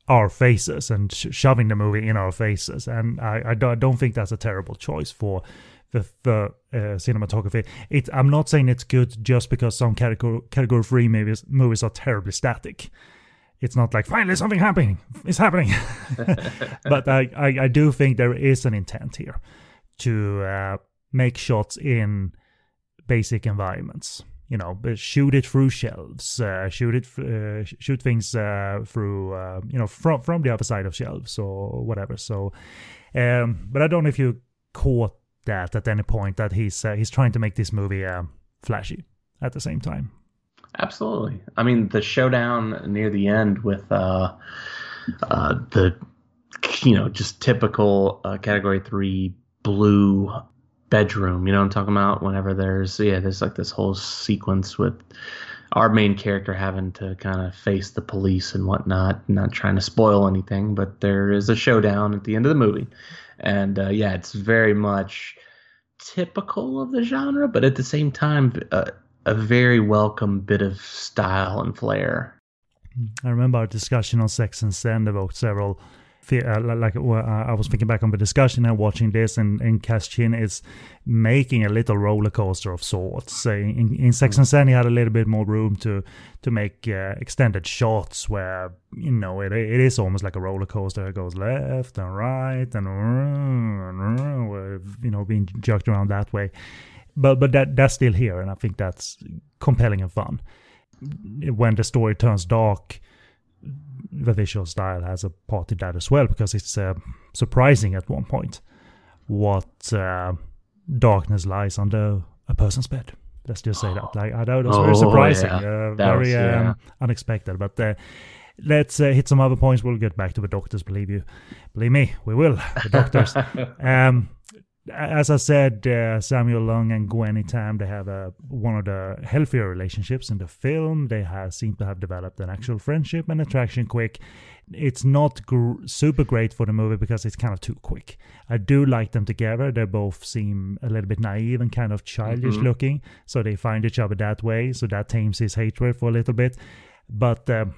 our faces and sh- shoving the movie in our faces, and I, I don't think that's a terrible choice for the, the uh, cinematography. It, I'm not saying it's good just because some category category three movies movies are terribly static. It's not like finally something happening. It's happening, but I, I I do think there is an intent here to uh, make shots in basic environments. You know, shoot it through shelves, uh, shoot it, uh, shoot things uh, through, uh, you know, from from the other side of shelves or whatever. So, um, but I don't know if you caught that at any point that he's uh, he's trying to make this movie flashy at the same time. Absolutely. I mean, the showdown near the end with uh, uh, the, you know, just typical uh, Category 3 blue bedroom. You know I'm talking about? Whenever there's yeah, there's like this whole sequence with our main character having to kind of face the police and whatnot. Not trying to spoil anything, but there is a showdown at the end of the movie, and uh, yeah, it's very much typical of the genre, but at the same time, uh, a very welcome bit of style and flair. I remember our discussion on Sex and Zen evoked several uh, like I was thinking back on the discussion and watching this, and, and Cash is making a little roller coaster of sorts. in, in Sex and Zen, he had a little bit more room to to make uh, extended shots where you know it, it is almost like a roller coaster. It goes left and right and you know being jerked around that way. But but that that's still here, and I think that's compelling and fun. When the story turns dark the visual style has a part in that as well because it's uh, surprising at one point what uh, darkness lies under a person's bed. Let's just say that. Like, I know that's was very surprising, Oh, yeah. uh, That very was- yeah. um, unexpected. But uh, let's uh, hit some other points. We'll get back to the doctors. Believe you, believe me, we will. The doctors. um, as I said, uh, Samuel Leung and Gwenny Tam, they have a, one of the healthier relationships in the film. They have seem to have developed an actual friendship and attraction quick. It's not gr- super great for the movie because it's kind of too quick. I do like them together. They both seem a little bit naive and kind of childish Mhm. looking. So they find each other that way. So that tames his hatred for a little bit. But um,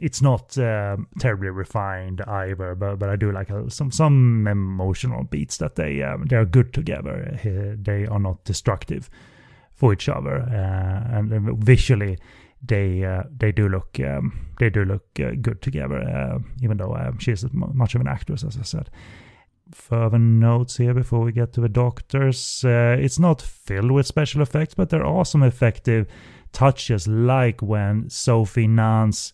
it's not um, terribly refined either, but but I do like some some emotional beats that they um, they are good together. They are not destructive for each other, uh, and visually they uh, they do look um, they do look uh, good together. Uh, even though um, she's m- much of an actress, as I said. Further notes here before we get to the doctors. Uh, it's not filled with special effects, but there are some effective touches, like when Sophie Ngan's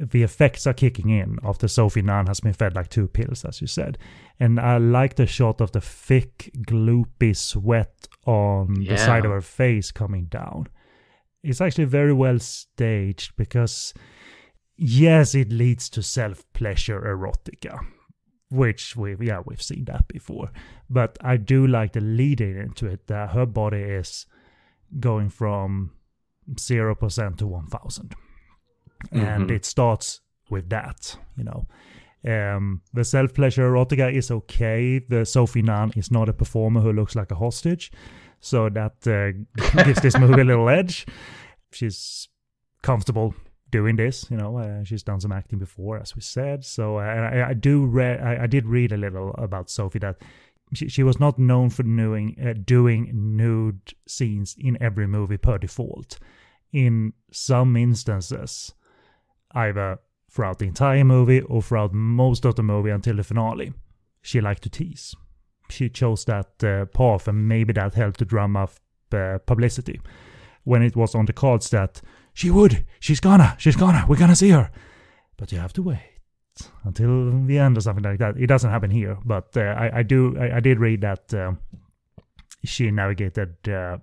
the effects are kicking in after Sophie Ngan has been fed like two pills, as you said. And I like the shot of the thick, gloopy sweat on the side of her face coming down. It's actually very well staged because, yes, it leads to self pleasure erotica, which we yeah we've seen that before. But I do like the leading into it that her body is going from zero percent to one thousand and Mhm. it starts with that you know. Um the self pleasure erotica is okay. The sophie ngan is not a performer who looks like a hostage. So that uh, gives this movie a little edge. She's comfortable doing this you know. Uh, she's done some acting before as we said. So uh, I, I do read I, I did read a little about sophie that she, she was not known for doing uh, doing nude scenes in every movie per default. In some instances either throughout the entire movie or throughout most of the movie until the finale. She liked to tease. She chose that uh, path, and maybe that helped to drum up uh, publicity. When it was on the cards that she would, she's gonna, she's gonna, we're gonna see her. But you have to wait until the end or something like that. It doesn't happen here, but uh, I, I do, I, I did read that um she navigated uh,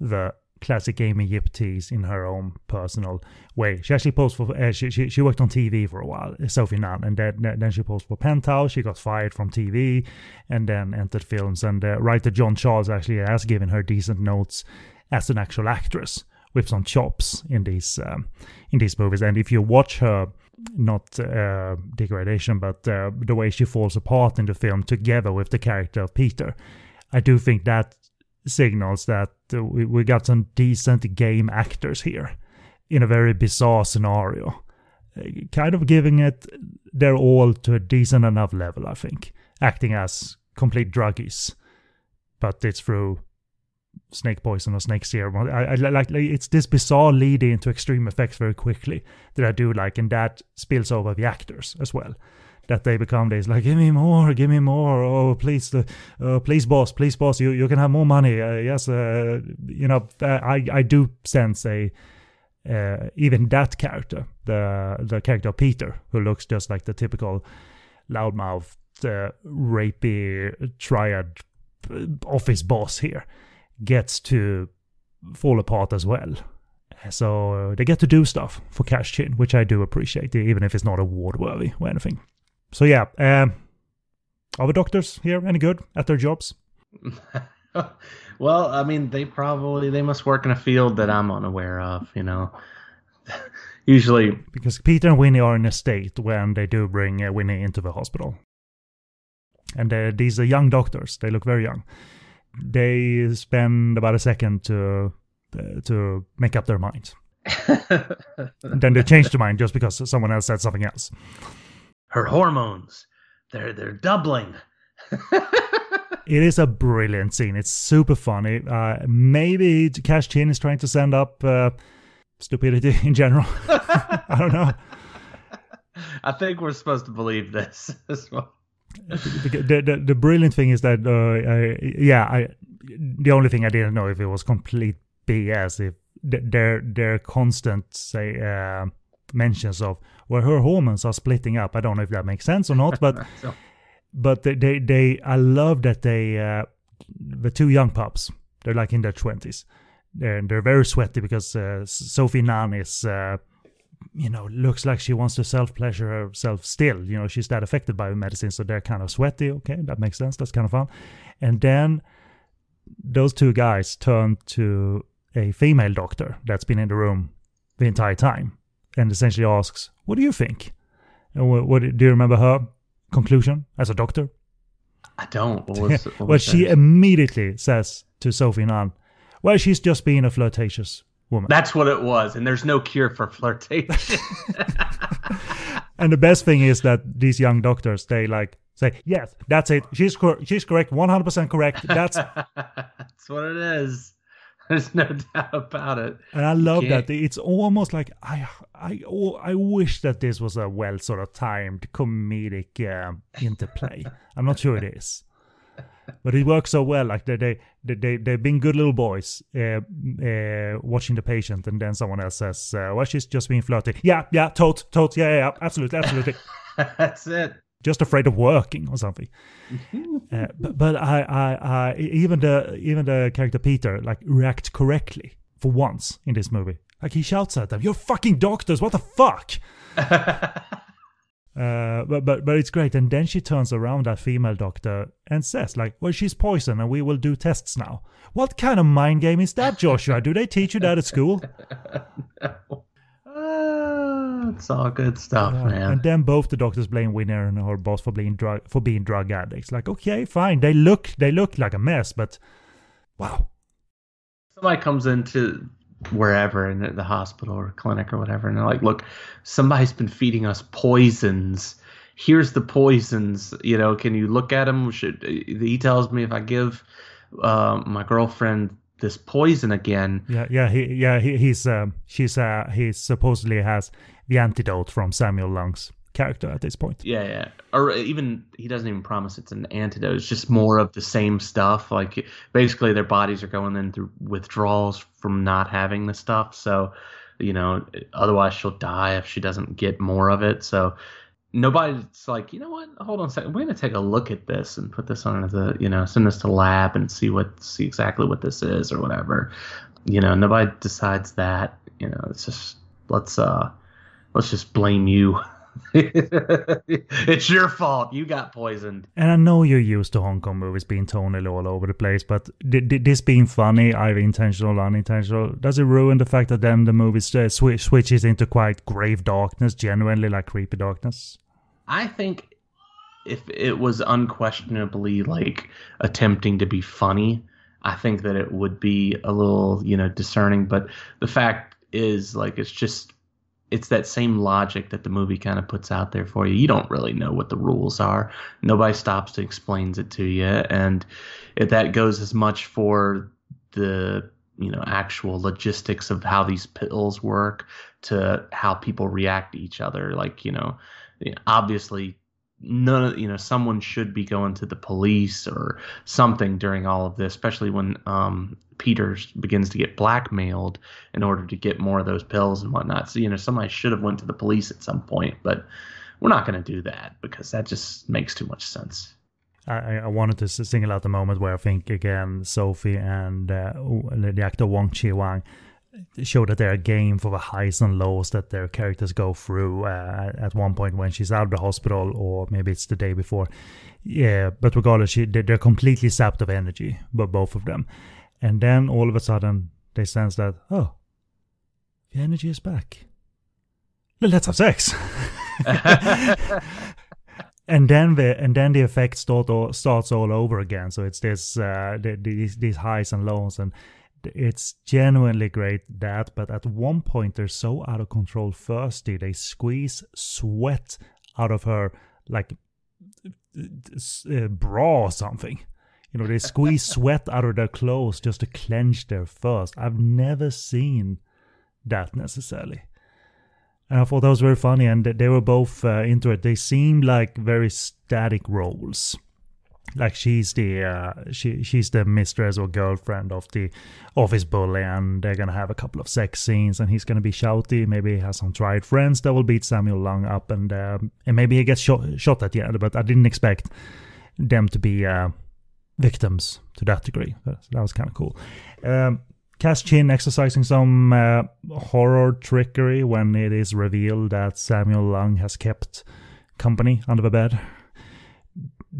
the classic Amy Yip tease in her own personal way. She actually posed for uh, she, she she worked on TV for a while, Sophie Ngan, and then then she posed for Penthouse. She got fired from TV, and then entered films. And uh, writer John Charles actually has given her decent notes as an actual actress with some chops in these um, in these movies. And if you watch her. Not uh, degradation, but uh, the way she falls apart in the film together with the character of Peter, I do think that signals that we, we got some decent game actors here in a very bizarre scenario. Uh, Kind of giving it their all to a decent enough level, I think. Acting as complete druggies, but it's through snake poison or snake serum. I, I like, like it's this bizarre lead into extreme effects very quickly that I do like, and that spills over the actors as well that they become this like give me more give me more. Oh please uh, uh, please boss please boss you you can have more money. Uh, yes uh, you know uh, i i do sense a even that character the the character peter who looks just like the typical loudmouth rapey triad office boss here gets to fall apart as well. So they get to do stuff for cash chin which i do appreciate even if it's not award worthy or anything so yeah, um, are the doctors here any good at their jobs? well, I mean, they probably they must work in a field that I'm unaware of. You know, usually Because Peter and Winnie are in a state when they do bring uh, Winnie into the hospital, and uh, these are young doctors. They look very young. They spend about a second to uh, to make up their minds. then they change their mind just because someone else said something else. Her hormones they're they're doubling. It is a brilliant scene. It's super funny. Uh, maybe Cash Chin is trying to send up uh, stupidity in general. I don't know. I think we're supposed to believe this as well. the, the, the, the brilliant thing is that uh, I, yeah I the only thing I didn't know if it was complete BS if th- their their constant say uh, mentions of where her hormones are splitting up I don't know if that makes sense or not but So- but they they, they I love that they uh, the two young pups They're like in their twenties. They're they're very sweaty because uh, Sophie Ngan is. Uh, you know, looks like she wants to self pleasure herself still. You know, she's that affected by medicine, so they're kind of sweaty. Okay, that makes sense. That's kind of fun. And then those two guys turn to a female doctor that's been in the room the entire time and essentially asks, What do you think? And what, what do you remember her conclusion as a doctor? I don't. What was, what well, she immediately says to Sophie Ngan, Well, she's just being a flirtatious woman. That's what it was, and there's no cure for flirtation. and the best thing is that these young doctors, they like say, Yes, that's it. She's, cor- she's correct, 100% correct. That's That's what it is. There's no doubt about it. And I love that. It's almost like I, I, oh, I wish that this was a well sort of timed comedic um, interplay. I'm not sure it is, but it works so well. Like they, they, they, they they've been good little boys, uh, uh, watching the patient, and then someone else says, uh, "Well, she's just being flirty." Yeah, yeah, totes. Yeah, yeah, yeah, absolutely, absolutely. That's it. Just afraid of working or something. uh, but but I, I, I, even the even the character Peter like reacts correctly for once in this movie. Like he shouts at them, "You're fucking doctors! What the fuck!" Uh, but but but it's great, and then she turns around that female doctor and says, "Like, well, she's poison, and we will do tests now." What kind of mind game is that, Joshua? Do they teach you that at school? Ah, it's all good stuff, man. And then both the doctors blame Winner and her boss for being drug for being drug addicts. Like, okay, fine, they look they look like a mess, but wow, somebody comes into wherever in the, the hospital or clinic or whatever and they're like look somebody's been feeding us poisons. Here's the poisons. You know can you look at them should he tells me if i give uh, my girlfriend this poison again. Yeah, yeah, he, yeah, he, he's um, she's uh, he supposedly has the antidote from Samuel Leung's character at this point. yeah yeah. Or even he doesn't even promise it's an antidote. It's just more of the same stuff. Like basically their bodies are going in through withdrawals from not having the stuff. So you know otherwise she'll die if she doesn't get more of it. So nobody's like you know what? Hold on a second. We're to take a look at this and put this on the you know send this to lab and see what see exactly what this is or whatever. You know nobody decides that. You know it's just let's uh let's just blame you. It's your fault. You got poisoned. And I know you're used to Hong Kong movies being tonally all over the place, but th- th- this being funny, either intentional or unintentional, does it ruin the fact that then the movie uh, swi- switches into quite grave darkness, genuinely like creepy darkness? I think if it was unquestionably like attempting to be funny, I think that it would be a little, you know, discerning. But the fact is, like, it's just, it's that same logic that the movie kind of puts out there for you. You don't really know what the rules are. Nobody stops to explains it to you, and that goes as much for the you know actual logistics of how these pills work to how people react to each other. Like you know, obviously none of you know someone should be going to the police or something during all of this especially when um peters begins to get blackmailed in order to get more of those pills and whatnot. So you know somebody should have went to the police at some point but we're not going to do that because that just makes too much sense. I, I wanted to single out the moment where I think again Sophie and uh, the actor Wong Chi Wang show that they're a game for the highs and lows that their characters go through uh, at one point when she's out of the hospital or maybe it's the day before. Yeah, but regardless, she, they- they're completely sapped of energy, but both of them. And then all of a sudden they sense that oh, the energy is back. Let's have sex. and then the and then the effect start starts all over again. So it's this uh, the, these these highs and lows, and it's genuinely great that. But at one point they're so out of control, thirsty, they squeeze sweat out of her like uh, bra or something. You know, they squeeze sweat out of their clothes just to clench their thirst. I've never seen that necessarily. And I thought that was very funny, and they were both uh, into it. They seemed like very static roles. Like she's the uh, she she's the mistress or girlfriend of the office bully, and they're gonna have a couple of sex scenes, and he's gonna be shouty. Maybe he has some tried friends that will beat Samuel Leung up, and uh, and maybe he gets shot shot at the end. But I didn't expect them to be uh, victims to that degree. So that was kind of cool. Um, Cash Chin exercising some uh, horror trickery when it is revealed that Samuel Leung has kept company under the bed.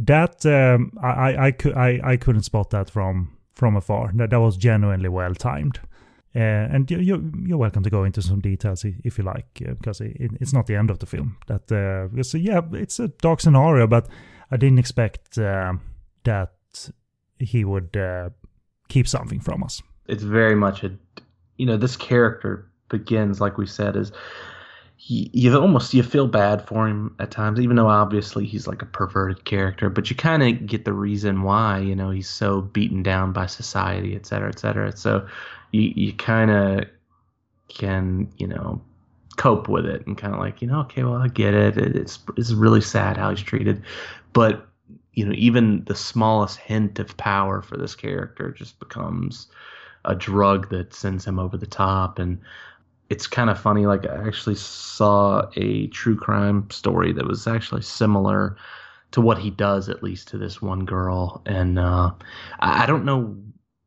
That um, I, I, could, I, I couldn't spot that from from afar. That, that was genuinely well timed. Uh, and you, you, you're welcome to go into some details if you like, uh, because it, it's not the end of the film. That uh, because yeah, it's a dark scenario, but I didn't expect uh, that he would uh, keep something from us. It's very much a, you know, this character begins like we said is you almost you feel bad for him at times, even though obviously he's like a perverted character. But you kind of get the reason why you know he's so beaten down by society, et cetera, et cetera. So you you kind of can you know cope with it and kind of like you know okay well I get it it's it's really sad how he's treated, but you know even the smallest hint of power for this character just becomes a drug that sends him over the top and it's kind of funny. Like I actually saw a true crime story that was actually similar to what he does, at least to this one girl. And uh, I, I don't know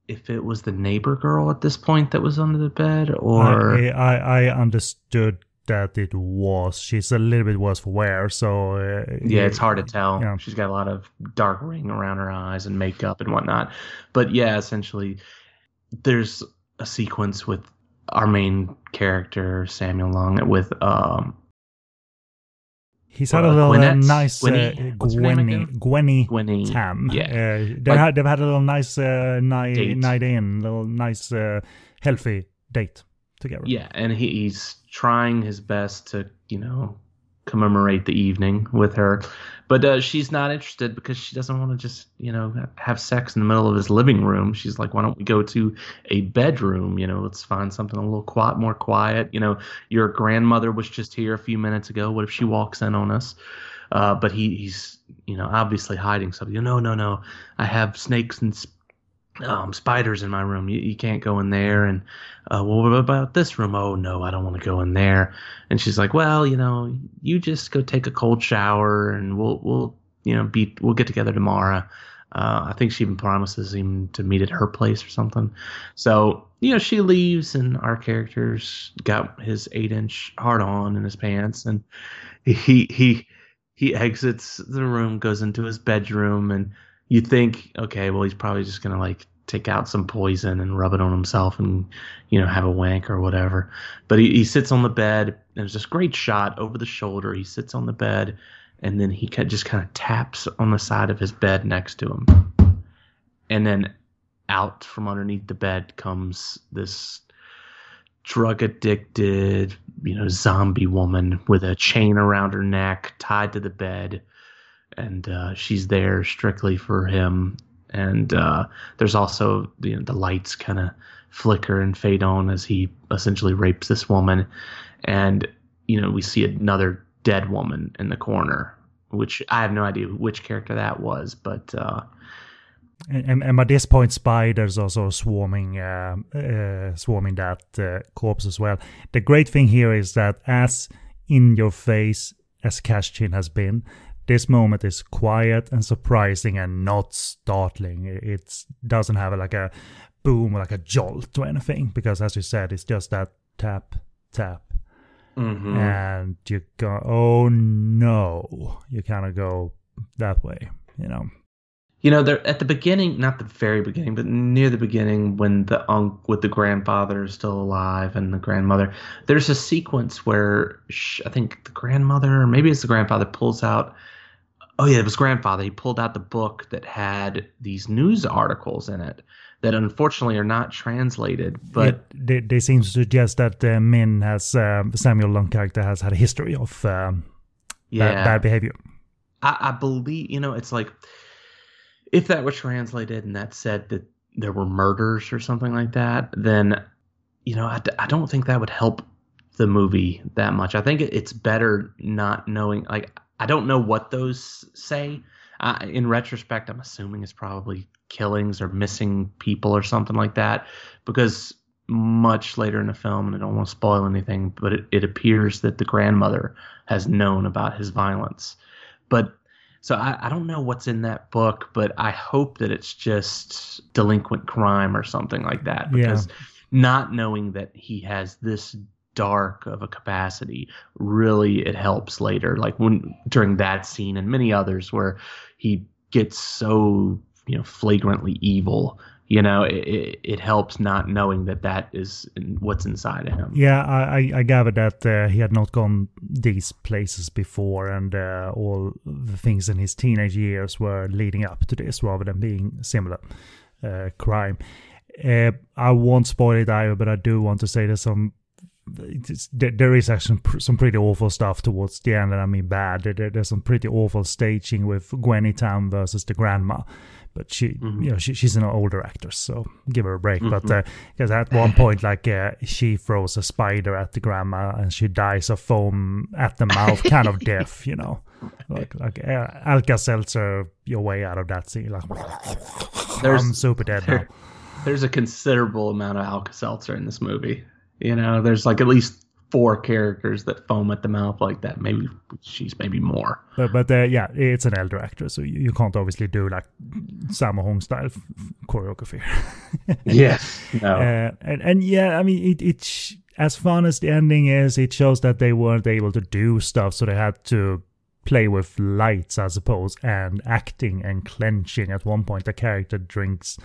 if it was the neighbor girl at this point that was under the bed, or I I, I understood that it was. She's a little bit worse for wear, so uh, yeah, it's hard to tell. Yeah. She's got a lot of dark ring around her eyes and makeup and whatnot. But yeah, essentially, there's a sequence with our main character Samuel Leung with um He's had uh, a little uh, nice Gwenny, uh, Gwenny, Gwenny, Gwenny Tam. Yeah, uh, they've, like, had, they've had a little nice uh, night date. night in, little nice uh, healthy date together. Yeah, and he, he's trying his best to you know commemorate the evening with her. But uh, she's not interested because she doesn't want to just, you know, have sex in the middle of his living room. She's like, why don't we go to a bedroom? You know, let's find something a little quiet, more quiet. You know, your grandmother was just here a few minutes ago. What if she walks in on us? Uh, but he, he's, you know, obviously hiding something. No, no, no. I have snakes and um, spiders in my room. You, you can't go in there. And uh, well, what about this room? Oh no, I don't want to go in there. And she's like, well, you know, you just go take a cold shower, and we'll we'll you know be we'll get together tomorrow. Uh, I think she even promises him to meet at her place or something. So you know, she leaves, and our character's got his eight inch hard on in his pants, and he he he exits the room, goes into his bedroom, and you think, okay, well, he's probably just gonna like take out some poison and rub it on himself and you know have a wank or whatever. But he, he sits on the bed and there's this great shot over the shoulder. He sits on the bed and then he just kind of taps on the side of his bed next to him, and then out from underneath the bed comes this drug addicted, you know, zombie woman with a chain around her neck, tied to the bed and uh, she's there strictly for him. And uh, there's also you know, the lights kind of flicker and fade on as he essentially rapes this woman, and you know we see another dead woman in the corner, which I have no idea which character that was, but. Uh, and, and, by this point, spiders also swarming, uh, uh, swarming that uh, corpse as well. The great thing here is that as in your face as Cash Chin has been, this moment is quiet and surprising and not startling. It doesn't have like a boom or like a jolt or anything because, as you said, it's just that tap, tap. Mm-hmm. And you go, oh no. You kind of go that way, you know. You know, they're at the beginning, not the very beginning, but near the beginning, when the unc with the grandfather is still alive and the grandmother, there's a sequence where she, I think the grandmother, or maybe it's the grandfather, pulls out oh yeah, it was grandfather. He pulled out the book that had these news articles in it that unfortunately are not translated. But they, they seem to suggest that uh, Min has uh, Samuel Leung character has had a history of um, yeah. bad, bad, behavior. I, I believe you know it's like if that were translated and that said that there were murders or something like that, then you know I, I don't think that would help the movie that much. I think it's better not knowing like I don't know what those say. Uh, in retrospect, I'm assuming it's probably killings or missing people or something like that, because much later in the film, and I don't want to spoil anything, but it, it appears that the grandmother has known about his violence. But So I, I don't know what's in that book, but I hope that it's just delinquent crime or something like that. Because not knowing that he has this dark of a capacity really it helps later like when during that scene and many others where he gets so you know flagrantly evil you know it, it helps not knowing that that is what's inside of him Yeah, I, I, I gathered that uh, he had not gone these places before, and uh, all the things in his teenage years were leading up to this rather than being similar uh, crime. Uh, I won't spoil it either, but I do want to say there's some. There there is actually some pretty awful stuff towards the end, and I mean bad. There, there- there's some pretty awful staging with Gwenny Tam versus the grandma, but she, you know, she, she's an older actress, so give her a break. But because at one point, like uh, she throws a spider at the grandma, and she dies of foam at the mouth, kind of deaf, you know, like like uh, Alka Seltzer your way out of that scene, like There's- I'm super dead now. there's a considerable amount of Alka-Seltzer in this movie. You know, there's like at least four characters that foam at the mouth like that. Maybe she's maybe more. But, but uh, yeah, it's an elder actor, so you, you can't obviously do like Sammo Hung style choreography. Yes. No. Uh, and and yeah, I mean, it it as fun as the ending is, it shows that they weren't able to do stuff, so they had to play with lights, I suppose, and acting and clenching. At one point, the character drinks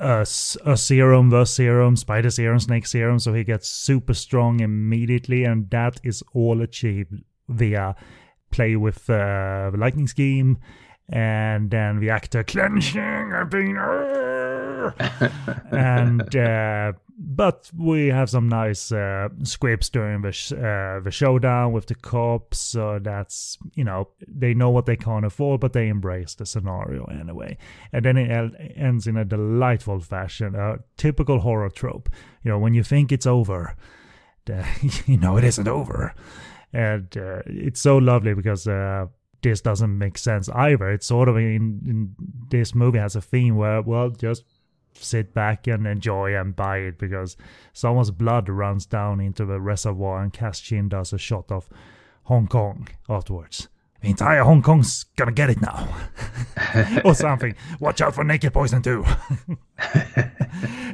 a, a serum, the serum, spider serum, snake serum, so he gets super strong immediately, and that is all achieved via play with uh, the lightning scheme. And then the actor clenching and being and uh, but we have some nice uh, scripts during the sh- uh, the showdown with the cops. So that's you know they know what they can't afford, but they embrace the scenario anyway. And then it el- ends in a delightful fashion, a typical horror trope. You know when you think it's over, the, you know it isn't over, and uh, it's so lovely because. Uh, this doesn't make sense either. It's sort of in, in this movie has a theme where well just sit back and enjoy and buy it because someone's blood runs down into the reservoir and Cash Chin does a shot of Hong Kong afterwards. The entire Hong Kong's gonna get it now. or something. Watch out for naked poison too.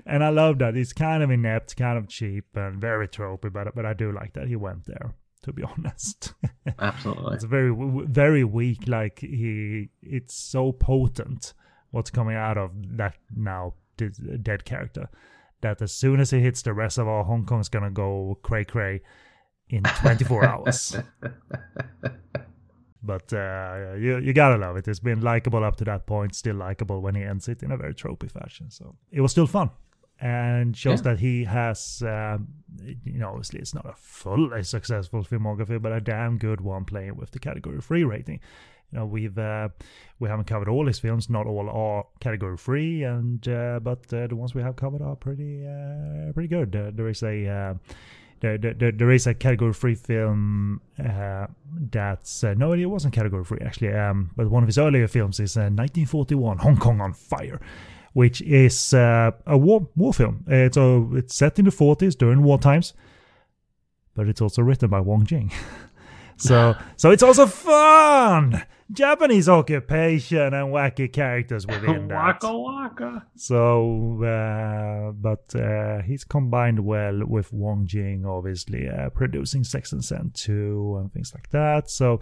and I love that. It's kind of inept, kind of cheap, and very tropey, but but I do like that he went there, to be honest. Absolutely. it's very very weak like he it's so potent what's coming out of that now dead character. That as soon as he hits the reservoir hong kong's gonna go cray cray in 24 hours. But uh, you, you gotta love it. It's been likable up to that point still likable when he ends it in a very tropey fashion. So it was still fun. And shows Yeah. that he has, um, you know, obviously it's not a fully successful filmography, but a damn good one playing with the category three rating. Know, we've uh, we haven't covered all his films, not all are category free, and uh, but uh, the ones we have covered are pretty uh, pretty good. Uh, there is a uh, there, there, there is a category free film uh, that's uh, no, it wasn't category free actually. Um, but one of his earlier films is uh, 1941, Hong Kong on Fire which is uh, a war war film. It's a, it's set in the 40s during war times, but it's also written by Wong Jing. so so it's also fun. Japanese occupation and wacky characters within that. waka waka. So, uh, but uh, he's combined well with Wong Jing, obviously, uh, producing Sex and Zen 2 and things like that. So,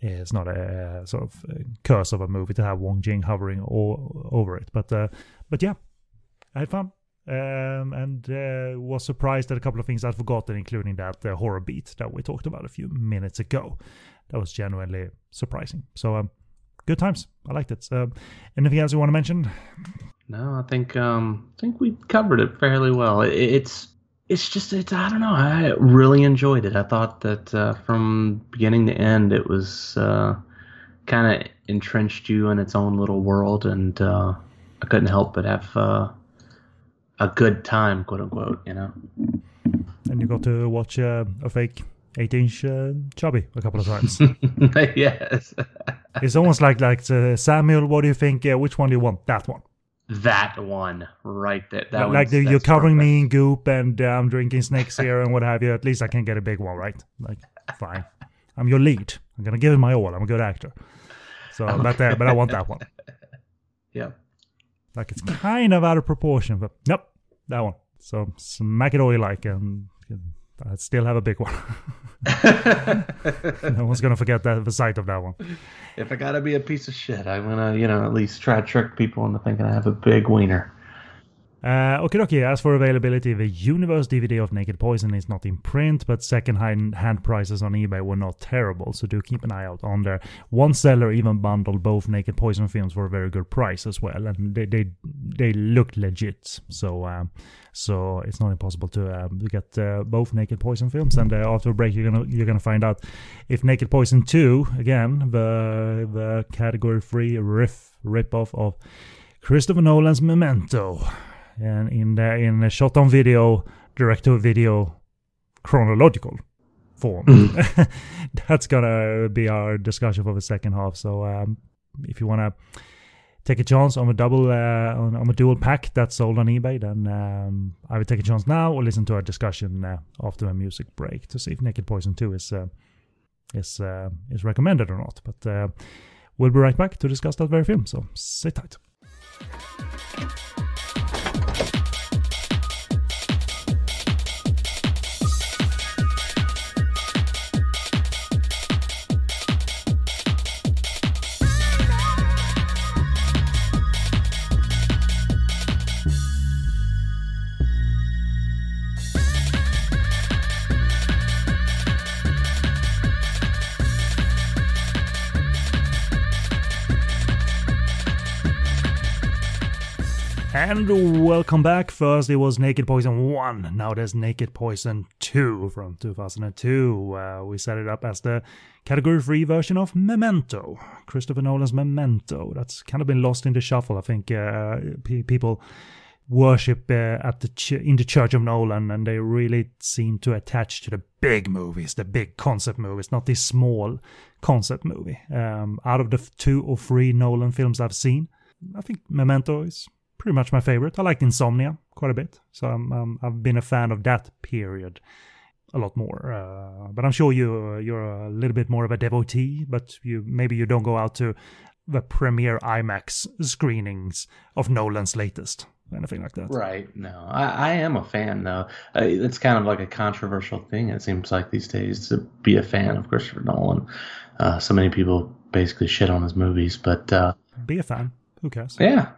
it's not a sort of uh curse of a movie to have Wong Jing hovering all over it. But, uh, but yeah, I had fun. Um, and uh, was surprised at a couple of things I'd forgotten, including that uh, horror beat that we talked about a few minutes ago. That was genuinely surprising. So, um, good times. I liked it. So, anything else you want to mention? No, I think um, I think we covered it fairly well. It, it's it's just it's I don't know. I really enjoyed it. I thought that uh, from beginning to end, it was uh, kind of entrenched you in its own little world, and uh, I couldn't help but have uh, a good time, quote unquote. You know. and you got to watch uh, a fake 8 inch uh, chubby a couple of times. yes, it's almost like like uh, Samuel. What do you think? Uh, which one do you want? That one. that one right there. That like the, you're covering perfect. me in goop and uh, I'm drinking snakes here and what have you. At least I can get a big one, right? Like, fine. I'm your lead. I'm gonna give it my all. I'm a good actor. So, but uh, but I want that one. yeah. Like it's kind of out of proportion, but nope, that one. So smack it all you like, and I still have a big one. no one's gonna forget that the sight of that one. If I gotta be a piece of shit, I'm gonna, you know, at least try to trick people into thinking I have a big wiener. Uh, okay, okay. As for availability, the Universe DVD of Naked Poison is not in print, but second-hand prices on eBay were not terrible, so do keep an eye out on there. One seller even bundled both Naked Poison films for a very good price as well, and they they, they looked legit. So um, so it's not impossible to um, get uh, both Naked Poison films. And uh, after a break, you're gonna you're gonna find out if Naked Poison two again the the category free riff rip off of Christopher Nolan's Memento and in the in a shot on video, direct to video, chronological form. That's gonna be our discussion for the second half. So um, if you wanna take a chance on a double uh, on, on, a dual pack that's sold on eBay, then um, I would take a chance now or listen to our discussion uh, after a music break to see if Naked Poison Two is uh, is uh, is recommended or not. But uh, we'll be right back to discuss that very film. So sit tight. And welcome back. First, it was Naked Poison 1. Now there's Naked Poison 2 from 2002. Uh, we set it up as the category three version of Memento. Christopher Nolan's Memento. That's kind of been lost in the shuffle. I think uh, p- people worship uh, at the ch- in the Church of Nolan, and they really seem to attach to the big movies, the big concept movies, not this small concept movie. Um, out of the two or three Nolan films I've seen, I think Memento is pretty much my favorite. I liked Insomnia quite a bit, so um, I've been a fan of that period a lot more. Uh, but I'm sure you you're a little bit more of a devotee, but you maybe you don't go out to the premiere IMAX screenings of Nolan's latest, anything like that. Right. No, I, I am a fan though. Uh, it's kind of like a controversial thing. It seems like these days to be a fan of Christopher Nolan. Uh, so many people basically shit on his movies, but uh, be a fan. Who cares? Yeah,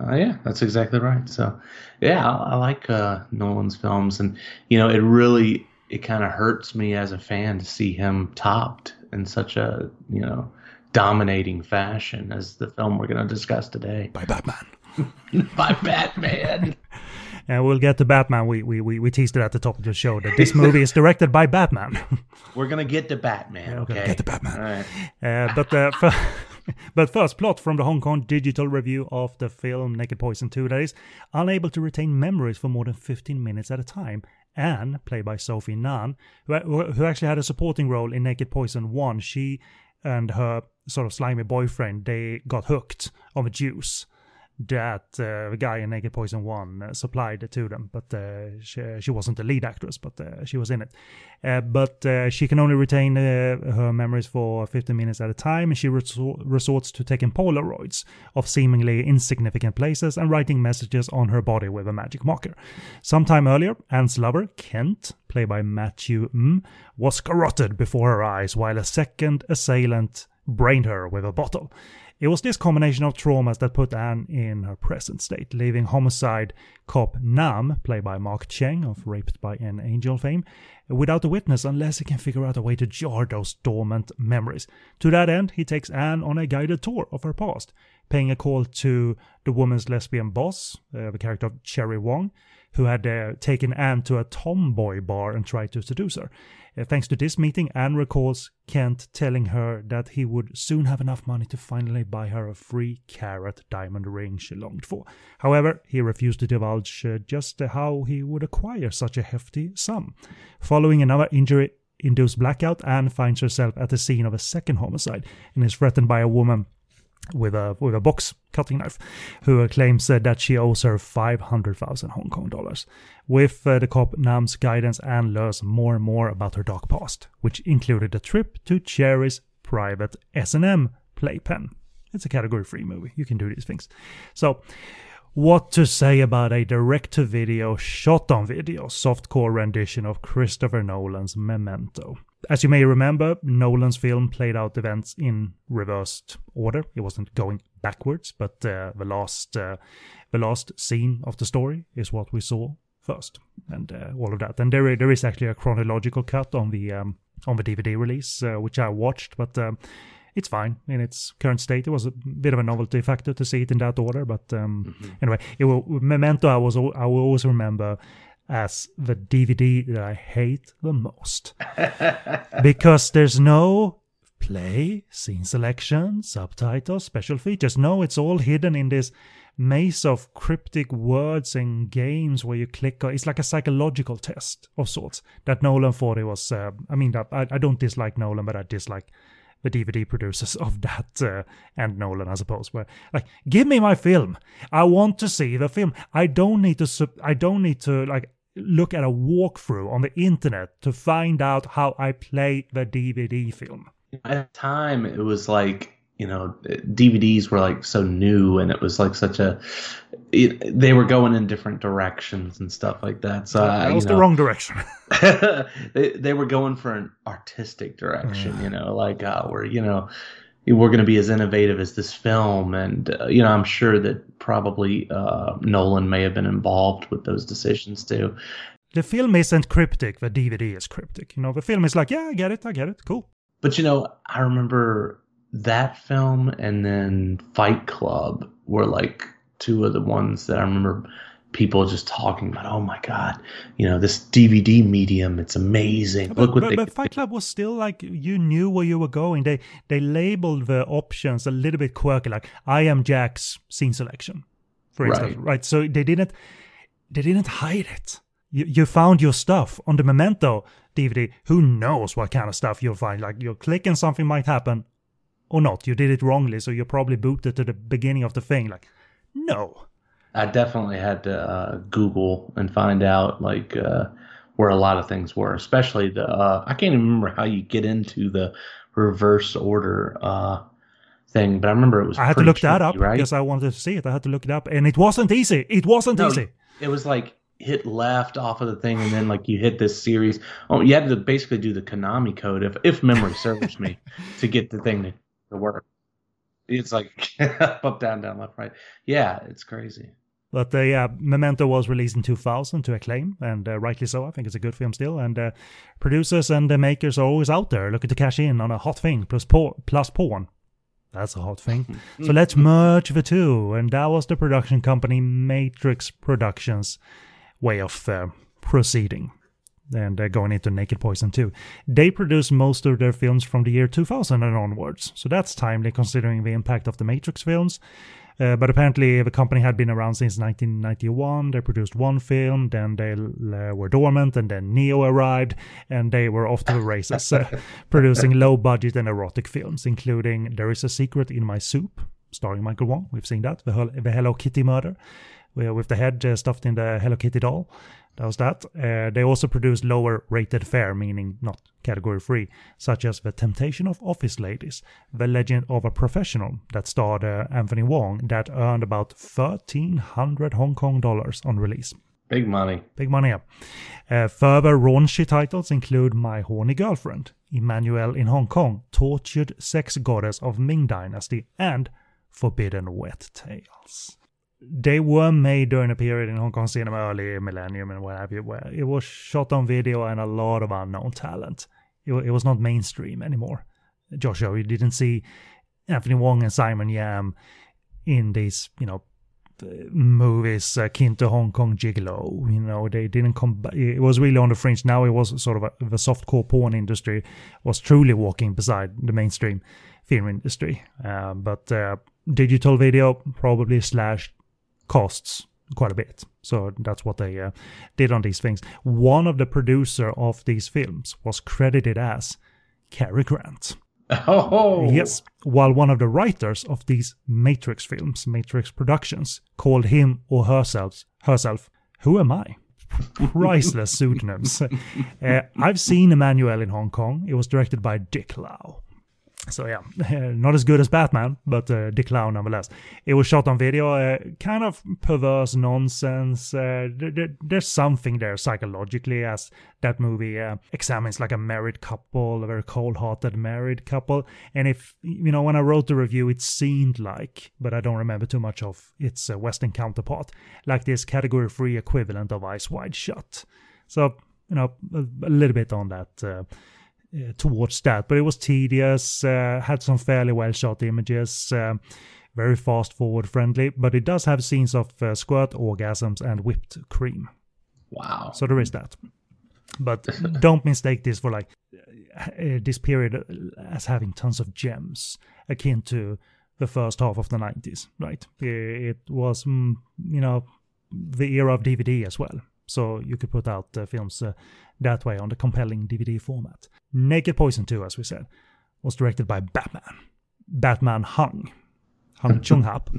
uh, yeah, that's exactly right. So, yeah, I, I like uh, Nolan's films, and you know, it really it kind of hurts me as a fan to see him topped in such a you know dominating fashion as the film we're going to discuss today by Batman. by Batman. And we'll get to Batman. We, we we we teased it at the top of the show that this movie is directed by Batman. We're gonna get to Batman. Okay, get to Batman. All right. Uh, but uh, for, but first, plot from the Hong Kong digital review of the film Naked Poison 2 that is unable to retain memories for more than 15 minutes at a time. Anne, played by Sophie Ngan, who, who actually had a supporting role in Naked Poison 1, she and her sort of slimy boyfriend, they got hooked on the juice that uh, guy in Naked Poison 1 uh, supplied to them, but uh, she, she, wasn't the lead actress, but uh, she was in it. But she can only retain her memories for 15 minutes at a time, and she resor- resorts to taking Polaroids of seemingly insignificant places and writing messages on her body with a magic marker. Sometime earlier, Anne's lover, Kent, played by Matthew M, was garroted before her eyes while a second assailant brained her with a bottle. It was this combination of traumas that put Anne in her present state, leaving homicide cop Nam, played by Mark Cheng of Raped by an Angel fame, without a witness unless he can figure out a way to jar those dormant memories. To that end, he takes Anne on a guided tour of her past, paying a call to the woman's lesbian boss, uh, the character of Cherry Wong, who had uh, taken Anne to a tomboy bar and tried to seduce her. Uh, thanks to this meeting, Anne recalls Kent telling her that he would soon have enough money to finally buy her a three carat diamond ring she longed for. However, he refused to divulge uh, just how he would acquire such a hefty sum. Following another injury induced blackout, Anne finds herself at the scene of a second homicide and is threatened by a woman with a with a box cutting knife, who claims uh, that she owes her 500,000 Hong Kong dollars. With uh, the cop Nam's guidance, Anne learns more and more about her dark past, which included a trip to Cherry's private S&M playpen. It's a category three movie. You can do these things. So, what to say about a direct to video, shot on video, softcore rendition of Christopher Nolan's Memento? As you may remember, Nolan's film played out events in reversed order. It wasn't going backwards, but uh, the last uh, the last scene of the story is what we saw first, and uh, all of that. And there there is actually a chronological cut on the um, on the DVD release, uh, which I watched, but. Um, it's fine in its current state. It was a bit of a novelty factor to see it in that order, but um, mm-hmm. anyway, it will, Memento. I was I will always remember as the DVD that I hate the most because there's no play, scene selection, subtitles, special features. No, it's all hidden in this maze of cryptic words and games where you click. It's like a psychological test of sorts that Nolan thought it was. Uh, I mean, I, I don't dislike Nolan, but I dislike the DVD producers of that uh, and Nolan, I suppose. Where like, give me my film. I want to see the film. I don't need to. Sub- I don't need to like look at a walkthrough on the internet to find out how I play the DVD film. At the time, it was like you know DVDs were like so new, and it was like such a. It, they were going in different directions and stuff like that. So that was the wrong direction. they they were going for an artistic direction, you know, like uh, where you know we're going to be as innovative as this film, and uh, you know I'm sure that probably uh, Nolan may have been involved with those decisions too. The film isn't cryptic. The DVD is cryptic. You know, the film is like, yeah, I get it, I get it, cool. But you know, I remember that film and then Fight Club were like two of the ones that I remember people just talking about. Oh my god, you know this DVD medium, it's amazing. But, Look what but, they. But Fight Club was still like you knew where you were going. They they labeled the options a little bit quirky, like I am Jack's scene selection, for instance. Right. right? So they didn't they didn't hide it. You you found your stuff on the Memento DVD. Who knows what kind of stuff you'll find? Like you're clicking something might happen or not. You did it wrongly, so you're probably booted to the beginning of the thing. Like, no. I definitely had to uh, Google and find out like uh, where a lot of things were, especially the. Uh, I can't even remember how you get into the reverse order uh, thing, but I remember it was. I had to look tricky, that up right? because I wanted to see it. I had to look it up, and it wasn't easy. It wasn't no, easy. It was like hit left off of the thing, and then like you hit this series. Oh, you had to basically do the Konami code, if if memory serves me, to get the thing to the work. It's like up, down, down, left, right. Yeah, it's crazy. But uh, yeah, Memento was released in 2000 to acclaim, and uh, rightly so. I think it's a good film still. And uh, producers and the makers are always out there looking to cash in on a hot thing plus, por- plus porn. That's a hot thing. so let's merge the two. And that was the production company Matrix Productions' way of uh, proceeding and uh, going into Naked Poison 2. They produced most of their films from the year 2000 and onwards, so that's timely considering the impact of the Matrix films. Uh, but apparently, the company had been around since 1991. They produced one film, then they uh, were dormant, and then Neo arrived, and they were off to the races, uh, producing low budget and erotic films, including There Is a Secret in My Soup, starring Michael Wong. We've seen that, the, the Hello Kitty murder, with the head uh, stuffed in the Hello Kitty doll. That was that. Uh, they also produced lower rated fare, meaning not category three, such as The Temptation of Office Ladies, The Legend of a Professional, that starred uh, Anthony Wong, that earned about 1,300 Hong Kong dollars on release. Big money. Big money, yeah. Uh, further raunchy titles include My Horny Girlfriend, Emmanuel in Hong Kong, Tortured Sex Goddess of Ming Dynasty, and Forbidden Wet Tales they were made during a period in Hong Kong cinema early millennium and what have you, where it was shot on video and a lot of unknown talent. It, it was not mainstream anymore. Joshua, you didn't see Anthony Wong and Simon Yam in these, you know, movies akin to Hong Kong Gigolo. You know, they didn't come. It was really on the fringe. Now it was sort of a, the softcore porn industry was truly walking beside the mainstream film industry. Uh, but uh, digital video probably slashed costs quite a bit. So that's what they uh, did on these things. One of the producer of these films was credited as Cary Grant. Oh. Yes, while one of the writers of these Matrix films, Matrix Productions, called him or herself, herself, who am I? Priceless pseudonyms. Uh, I've seen Emmanuel in Hong Kong. It was directed by Dick Lau. So yeah, not as good as Batman, but uh, the clown nonetheless. It was shot on video, uh, kind of perverse nonsense. Uh, th- th- there's something there psychologically as that movie uh, examines like a married couple, a very cold-hearted married couple. And if you know, when I wrote the review, it seemed like, but I don't remember too much of its uh, Western counterpart, like this category three equivalent of Eyes Wide Shut. So you know, a, a little bit on that. Uh, uh, towards that. But it was tedious, uh, had some fairly well shot images, uh, very fast forward friendly, but it does have scenes of uh, squirt orgasms and whipped cream. Wow. So there is that. But don't mistake this for like uh, this period as having tons of gems akin to the first half of the 90s, right? It was, mm, you know, the era of DVD as well. So you could put out uh, films uh, that way on the compelling DVD format. Naked Poison 2, as we said, was directed by Batman. Batman Hung. Hung Chung Hap,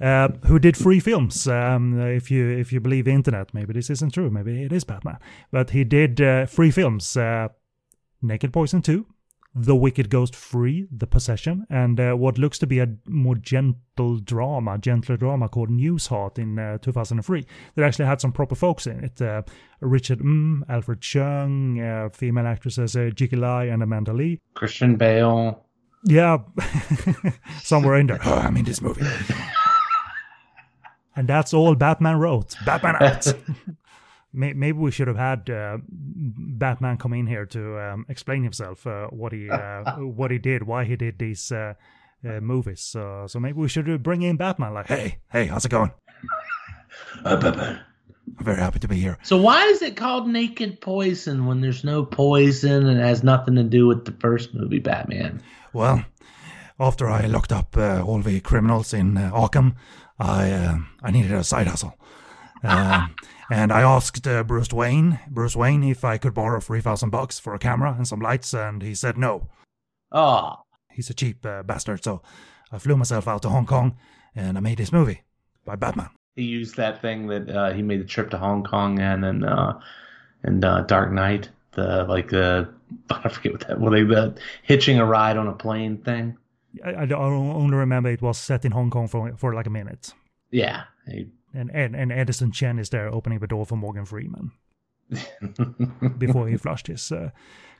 uh, who did three films. Um, if you if you believe the internet, maybe this isn't true. Maybe it is Batman, but he did uh, three films: uh, Naked Poison 2, the Wicked Ghost Three, The Possession, and uh, what looks to be a more gentle drama, gentler drama called News Newsheart in uh, 2003 that actually had some proper folks in it. Uh, Richard Mm, Alfred Chung, uh, female actresses uh, Gigi Lai and Amanda Lee. Christian Bale. Yeah, somewhere in there. Oh, I'm in this movie. and that's all Batman wrote. Batman out. Maybe we should have had uh, Batman come in here to um, explain himself, uh, what he uh, what he did, why he did these uh, uh, movies. So, so maybe we should bring in Batman. Like, hey, hey, how's it going? Batman. I'm very happy to be here. So why is it called Naked Poison when there's no poison and it has nothing to do with the first movie, Batman? Well, after I locked up uh, all the criminals in uh, Arkham, I uh, I needed a side hustle, um, and I asked uh, Bruce Wayne, Bruce Wayne, if I could borrow three thousand bucks for a camera and some lights, and he said no. Oh, He's a cheap uh, bastard, so I flew myself out to Hong Kong, and I made this movie by Batman. he used that thing that uh, he made the trip to Hong Kong and and uh, and uh, Dark Knight, the like the I forget what that. Well, they the hitching a ride on a plane thing. I, I only remember it was set in Hong Kong for for like a minute, Yeah. He- and and, and Edison Chen is there opening the door for Morgan Freeman. before he flushed his uh,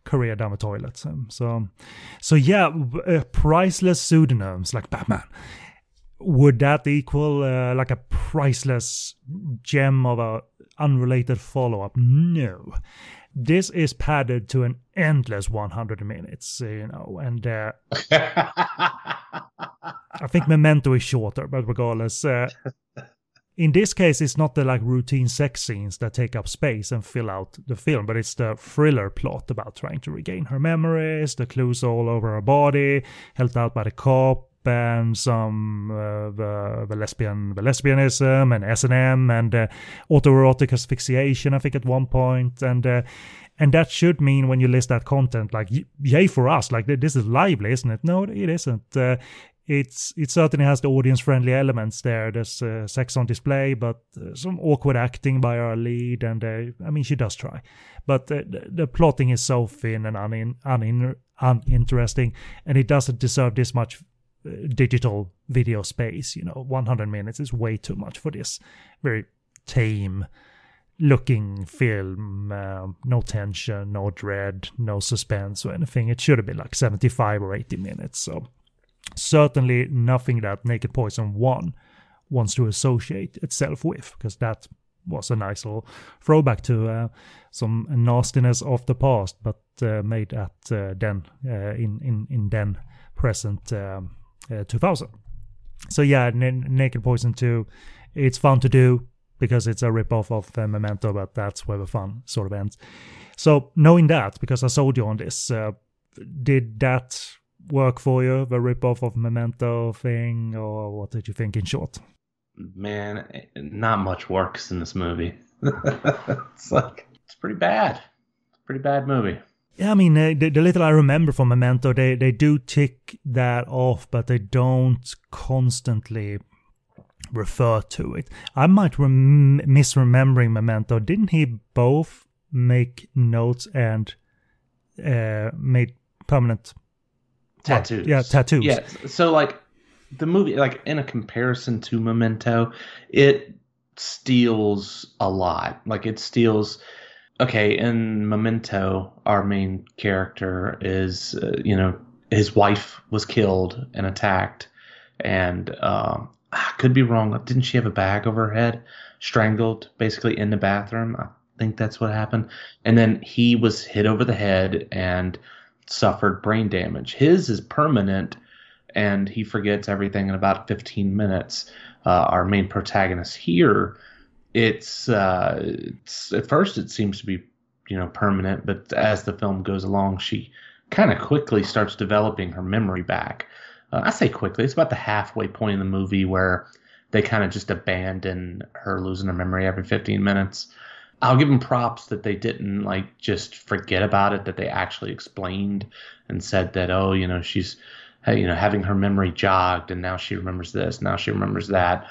career down the toilet. Um, so, so yeah, uh, priceless pseudonyms like Batman. Would that equal uh, like a priceless gem of a unrelated follow up? No. This is padded to an endless 100 minutes, you know, and uh, I think Memento is shorter, but regardless, uh, in this case, it's not the like routine sex scenes that take up space and fill out the film, but it's the thriller plot about trying to regain her memories, the clues all over her body, helped out by the cop, and some uh, the, the lesbian the lesbianism and S and M and uh, autoerotic asphyxiation. I think at one point, and uh, and that should mean when you list that content, like yay for us, like this is lively, isn't it? No, it isn't. Uh, it's it certainly has the audience friendly elements there. There's uh, sex on display, but uh, some awkward acting by our lead, and uh, I mean she does try, but the, the plotting is so thin and unin, unin, uninteresting, and it doesn't deserve this much uh, digital video space. You know, 100 minutes is way too much for this very tame looking film. Uh, no tension, no dread, no suspense or anything. It should have been like 75 or 80 minutes. So certainly nothing that Naked Poison 1 wants to associate itself with, because that was a nice little throwback to uh, some nastiness of the past, but uh, made at uh, then uh, in in in then present um, uh, 2000. So yeah, N- Naked Poison 2, it's fun to do because it's a ripoff of uh, Memento, but that's where the fun sort of ends. So knowing that, because I sold you on this, did that work for you, the ripoff of Memento thing, or what did you think in short? Man, not much works in this movie. it's like it's pretty bad. It's pretty bad movie. Yeah, I mean, uh, the, the little I remember from Memento, they, they do tick that off, but they don't constantly refer to it. I might rem- misremembering Memento. Didn't he both make notes and uh, made permanent tattoos. yeah, tattoos. Yeah. So like the movie, like in a comparison to Memento, it steals a lot. Like it steals. Okay, in Memento, our main character is, uh, you know, his wife was killed and attacked, and um, I could be wrong. Didn't she have a bag over her head, strangled, basically in the bathroom? I think that's what happened. And then he was hit over the head and suffered brain damage. His is permanent, and he forgets everything in about 15 minutes. Uh, our main protagonist here, it's, uh, it's at first it seems to be you know permanent, but as the film goes along, she kind of quickly starts developing her memory back. Uh, I say quickly; it's about the halfway point in the movie where they kind of just abandon her losing her memory every 15 minutes. I'll give them props that they didn't like just forget about it, that they actually explained and said that, oh, you know, she's, you know, having her memory jogged and now she remembers this, now she remembers that.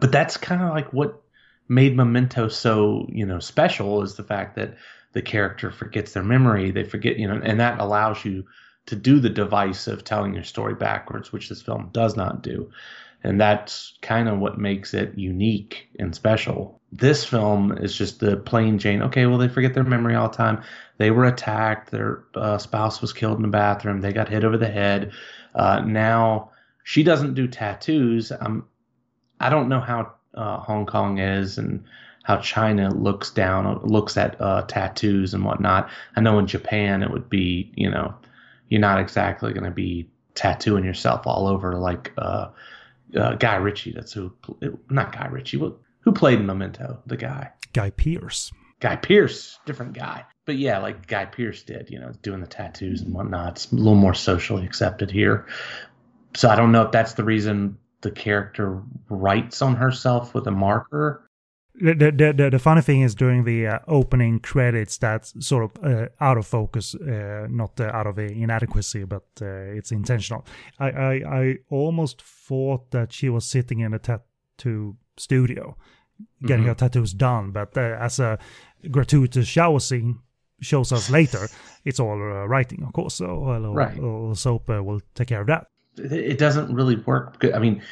But that's kind of like what made Memento so, you know, special is the fact that the character forgets their memory. They forget, you know, and that allows you to do the device of telling your story backwards, which this film does not do. And that's kind of what makes it unique and special. This film is just the plain Jane. Okay, well, they forget their memory all the time. They were attacked. Their uh, spouse was killed in the bathroom. They got hit over the head. Uh, now she doesn't do tattoos. Um, I don't know how uh, Hong Kong is and how China looks down, looks at uh, tattoos and whatnot. I know in Japan it would be, you know, you're not exactly going to be tattooing yourself all over like uh, uh, Guy Ritchie. That's who, not Guy Ritchie. Who played Memento? The guy. Guy Pearce. Guy Pearce, different guy. But yeah, like Guy Pearce did, you know, doing the tattoos and whatnot. It's a little more socially accepted here. So I don't know if that's the reason the character writes on herself with a marker. The, the, the, the funny thing is during the uh, opening credits, that's sort of uh, out of focus, uh, not uh, out of inadequacy, but uh, it's intentional. I, I, I almost thought that she was sitting in a tattoo studio getting Mhm. her tattoos done, but uh, as a gratuitous shower scene shows us later, it's all uh, writing, of course. So a little, Right. soap uh, will take care of that. it it doesn't really work. Good- I mean,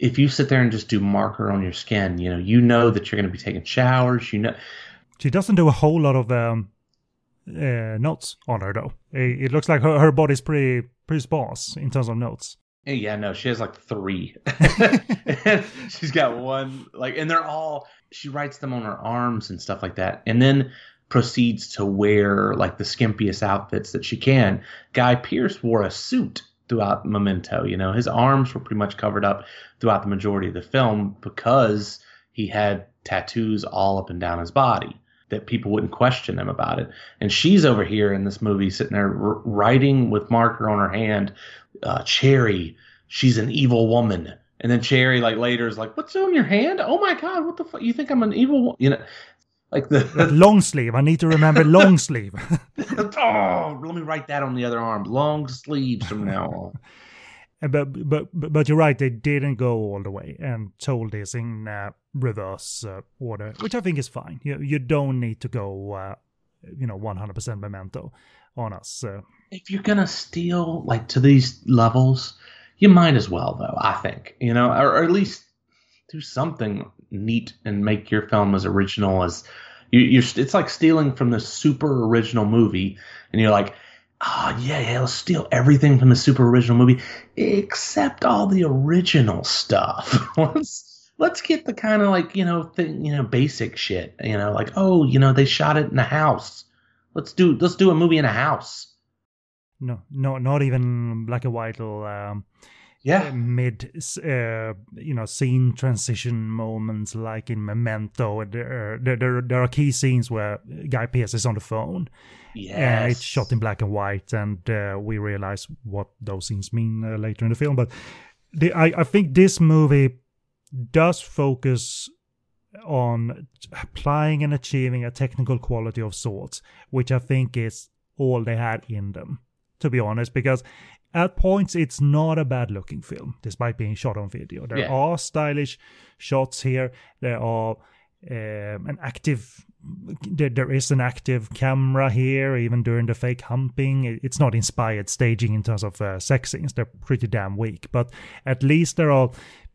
if you sit there and just do marker on your skin, you know, you know that you're going to be taking showers. You know, She doesn't do a whole lot of um, uh, notes on her though. It, it looks like her, her body's pretty pretty sparse in terms of notes. Yeah, no, she has like three. She's got one like, and they're all. She writes them on her arms and stuff like that, and then proceeds to wear like the skimpiest outfits that she can. Guy Pearce wore a suit throughout Memento. You know, his arms were pretty much covered up throughout the majority of the film because he had tattoos all up and down his body that people wouldn't question him about it. And she's over here in this movie sitting there writing with marker on her hand, uh, Cherry, she's an evil woman. And then Cherry, like later, is like, "What's on your hand? Oh my God, what the fuck? You think I'm an evil? wo-" You know, like the long sleeve. I need to remember long sleeve. oh, let me write that on the other arm. Long sleeves from now on. but, but but you're right. They didn't go all the way and told this in uh, reverse uh, order, which I think is fine. You you don't need to go, uh, you know, 100% memento on us. Uh, if you're gonna steal like to these levels, you might as well though. I think you know, or, or at least do something neat and make your film as original as you, you're. It's like stealing from the super original movie, and you're like, oh yeah, yeah, let's steal everything from the super original movie except all the original stuff. let's let's get the kind of like you know thing, you know, basic shit. You know, like oh, you know, they shot it in a house. Let's do let's do a movie in a house. no, no, not even black and white or um, Yeah. mid, uh, you know, scene transition moments like in Memento. There, there, there, there are key scenes where Guy Pearce is on the phone. yeah Uh, it's shot in black and white, and uh, we realize what those scenes mean uh, later in the film. But the, I, I think this movie does focus on applying and achieving a technical quality of sorts, which I think is all they had in them, to be honest, because at points it's not a bad looking film, despite being shot on video. There Yeah. are stylish shots here, there are um, an active there, there is an active camera here even during the fake humping. It's not inspired staging in terms of uh, sex scenes. They're pretty damn weak. But at least there are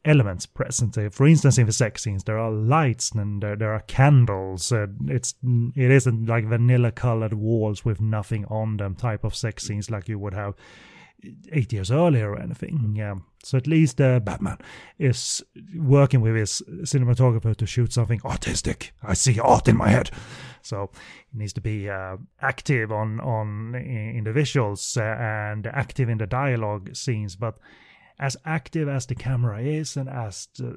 elements present. Uh, for instance in the sex scenes there are lights and there, there are candles. Uh, it's it isn't like vanilla colored walls with nothing on them type of sex scenes like you would have eight years earlier or anything. Yeah. So at least uh, Batman is working with his cinematographer to shoot something artistic. I see art in my head. So he needs to be uh, active on on in the visuals uh, and active in the dialogue scenes, but as active as the camera is and as uh,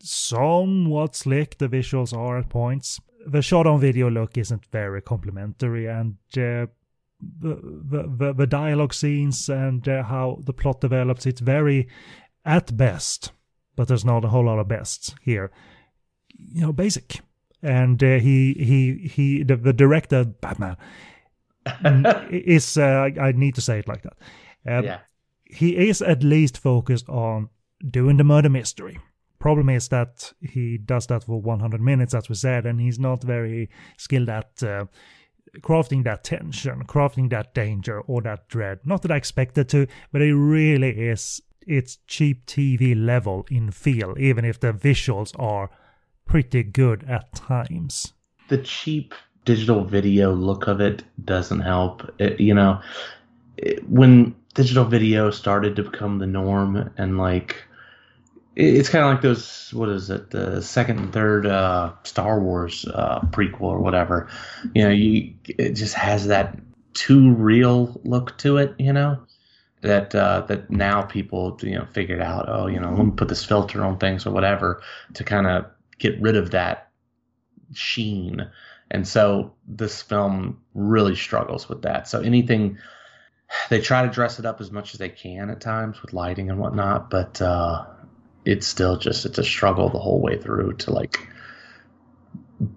somewhat slick the visuals are at points, the shot on video look isn't very complimentary and uh, the, the, the, dialogue scenes and uh, how the plot develops, it's very at best, but there's not a whole lot of bests here. You know, basic. And uh, he he he the, the director Batman is uh, I I need to say it like that. Um, yeah. he is at least focused on doing the murder mystery. Problem is that he does that for 100 minutes, as we said, and he's not very skilled at uh, crafting that tension, crafting that danger or that dread. Not that I expected to, but it really is. It's cheap TV level in feel, even if the visuals are pretty good at times. the cheap digital video look of it doesn't help. It- you know, it- when digital video started to become the norm, and like, it's kind of like those. What is it? The second and third uh, Star Wars uh, prequel or whatever. You know, you it just has that too real look to it. You know. That uh, that now people you know figured out oh you know let me put this filter on things or whatever to kind of get rid of that sheen. And so this film really struggles with that. So anything they try to dress it up as much as they can at times with lighting and whatnot, but uh, it's still just it's a struggle the whole way through to like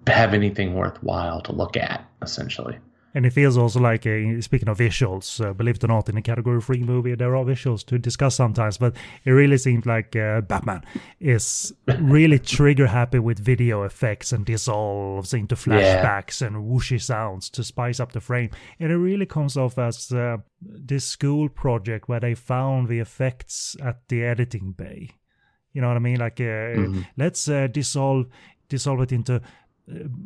have anything worthwhile to look at essentially. And it feels also like, uh, speaking of visuals, uh, believe it or not, in a category three movie, there are visuals to discuss sometimes, but it really seems like uh, Batman is really trigger happy with video effects and dissolves into flashbacks and whooshy sounds to spice up the frame. And it really comes off as uh, this school project where they found the effects at the editing bay. You know what I mean? Like, uh, let's uh, dissolve dissolve it into uh,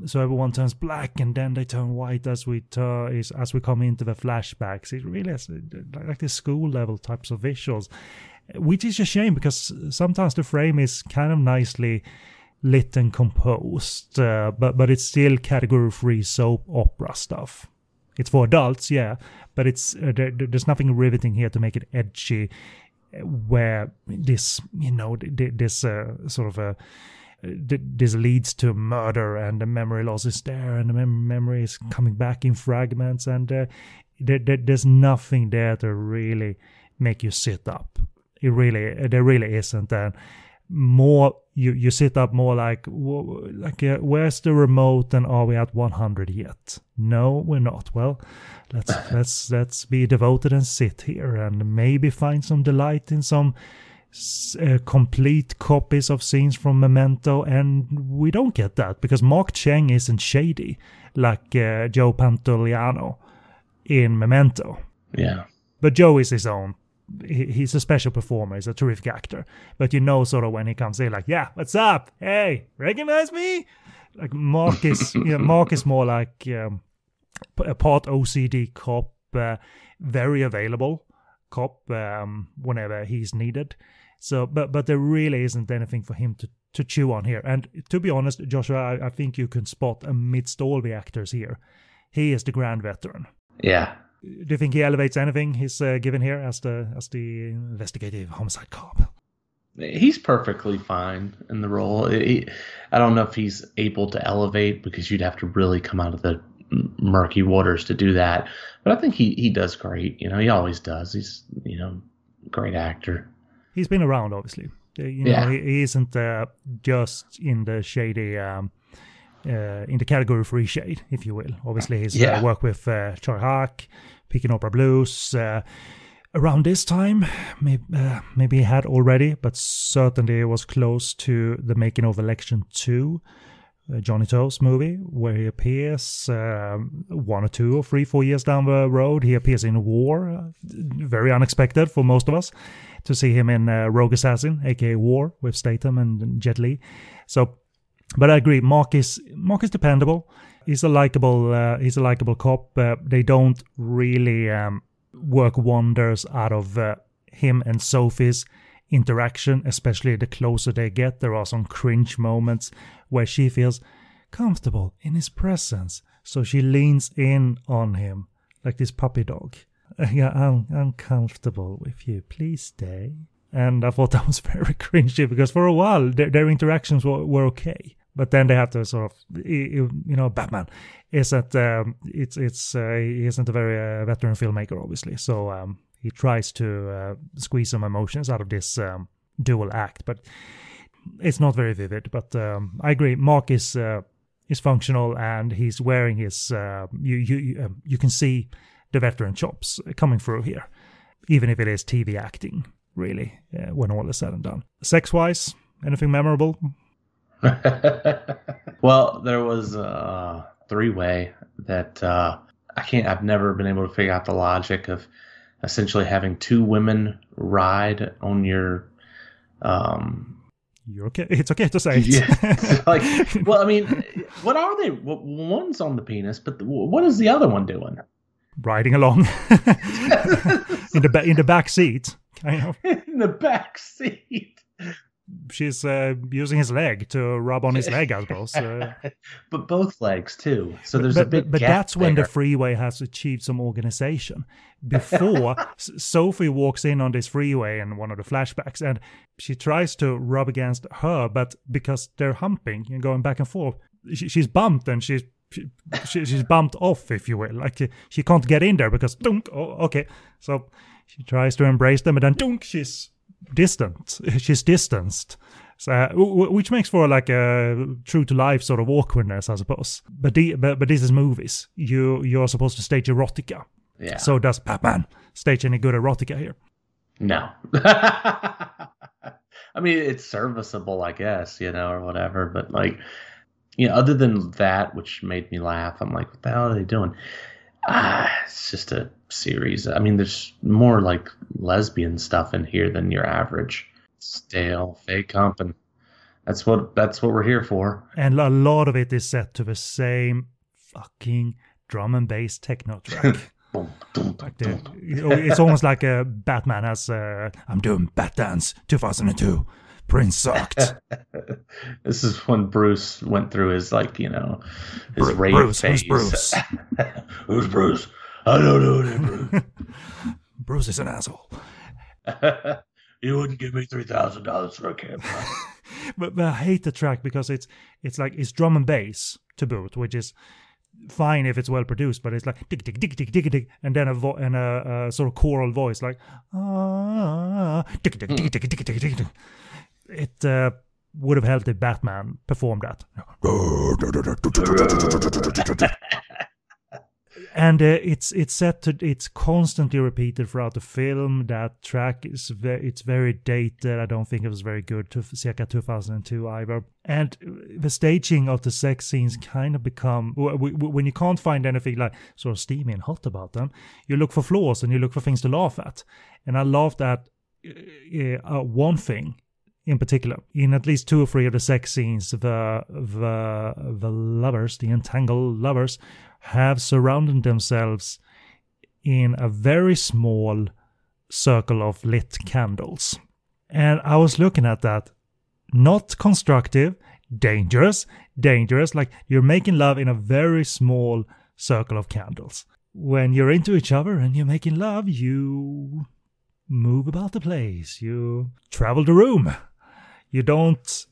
so everyone turns black and then they turn white as we turn is as we come into the flashbacks. It really is like the school level types of visuals, which is a shame because sometimes the frame is kind of nicely lit and composed, uh, but but it's still category three soap opera stuff. It's for adults, yeah, but it's uh, there- there's nothing riveting here to make it edgy. Uh, Where this, you know, th- th- this uh, sort of a this leads to murder and the memory loss is there and the mem- memory is coming back in fragments and uh, there, there, there's nothing there to really make you sit up. It really there really isn't. And more you you sit up more like like uh, where's the remote and are we at 100 yet no we're not well let's let's let's be devoted and sit here and maybe find some delight in some uh, complete copies of scenes from Memento, and we don't get that because Mark Cheng isn't shady like uh, Joe Pantoliano in Memento. Yeah. But Joe is his own. He, he's a special performer. He's a terrific actor. But you know, sort of when he comes in, like, "Yeah, what's up? Hey, recognize me?" Like Mark is, you know, Mark is more like um, a part OCD cop, uh, very available cop um, whenever he's needed. So, but but there really isn't anything for him to to chew on here. And to be honest, Joshua, I, I think you can spot amidst all the actors here, he is the grand veteran. Yeah. Do you think he elevates anything he's uh, given here as the as the investigative homicide cop? He's perfectly fine in the role. He- I don't know if he's able to elevate because you'd have to really come out of the murky waters to do that. But I think he, he does great. You know, he always does. He's, you know, great actor. He's been around, obviously. Uh, You know, Yeah. he, he isn't uh, just in the shady, um, uh, in the category three shade, if you will. Obviously, he's uh, Yeah. worked with uh, Tsui Hark, Peking Opera Blues. Uh, around this time, maybe, uh, maybe he had already, but certainly it was close to the making of Election 2. uh, Johnnie To's movie, where he appears um, one or two or three, four years down the road. He appears in War, uh, very unexpected for most of us to see him in uh, Rogue Assassin, aka War, with Statham and Jet Li. So, but I agree, Mark is Mark is dependable. He's a likable. Uh, he's a likable cop. Uh, they don't really um, work wonders out of uh, him and Sophie's interaction, especially the closer they get. There are some cringe moments where she feels comfortable in his presence, so she leans in on him like this puppy dog. Yeah, I'm, I'm comfortable with you. Please stay. And I thought that was very cringy because for a while their, their interactions were, were okay but then they have to sort of you know batman isn't um, it's it's uh, he isn't a very uh, veteran filmmaker obviously. So um, he tries to uh, squeeze some emotions out of this um, dual act but it's not very vivid. But um, i agree mark is uh, is functional and he's wearing his you you you, um, you can see the veteran chops coming through here even if it is tv acting really uh, when all is said and done. Sex wise anything memorable well, there was a three way that uh, I can't, I've never been able to figure out the logic of essentially having two women ride on your. Um, You're okay. It's okay to say. Yeah. like, well, I mean, what are they? One's on the penis, but what is the other one doing? Riding along in the in the back seat, kind of. In the back seat she's uh, using his leg to rub on his leg, I suppose. Uh, but both legs too. So there's but, a big. But, but that's there. when the freeway has achieved some organization. Before Sophie walks in on this freeway in one of the flashbacks, and she tries to rub against her, but because they're humping and going back and forth, she, she's bumped and she's she, she's bumped off, if you will. Like she can't get in there because dunk. Oh, okay. So she tries to embrace them, and then dunk. She's distant. She's distanced. So, uh, which makes for like a true to life sort of awkwardness, I suppose. But the, but, but this is movies. You you're supposed to stage erotica. Yeah. So does Batman stage any good erotica here? No. I mean, it's serviceable, I guess, you know, or whatever. But like, you know, other than that, which made me laugh, I'm like, what the hell are they doing? Ah, it's just a series. I mean, there's more like lesbian stuff in here than your average stale fake comp, and that's what that's what we're here for. And a lot of it is set to the same fucking drum and bass techno track. boom, boom, like the, it's almost like a Batman has. Uh, I'm doing Bat Dance 2002. Prince sucked. this is when Bruce went through his like you know his Bru- rave Bruce, phase. who's Bruce? who's Bruce? I don't know that Bruce. Bruce is an asshole. you wouldn't give me three thousand dollars for a camera. but, but I hate the track because it's it's like it's drum and bass to boot, which is fine if it's well produced, but it's like dig dig dig dig dig dig, and then a vo- and a, a sort of choral voice like ah dig dig dig dig dig dig dig. It uh, would have helped if Batman performed that. and uh, it's it's set to it's constantly repeated throughout the film. That track is very it's very dated. I don't think it was very good to circa 2002 either. And the staging of the sex scenes kind of become when you can't find anything like sort of steamy and hot about them, you look for flaws and you look for things to laugh at. And I laughed at uh, one thing in particular. In at least two or three of the sex scenes, the the the lovers, the entangled lovers, have surrounded themselves in a very small circle of lit candles. And I was looking at that, not constructive, dangerous, dangerous, like you're making love in a very small circle of candles. When you're into each other and you're making love, you move about the place, you travel the room. You don't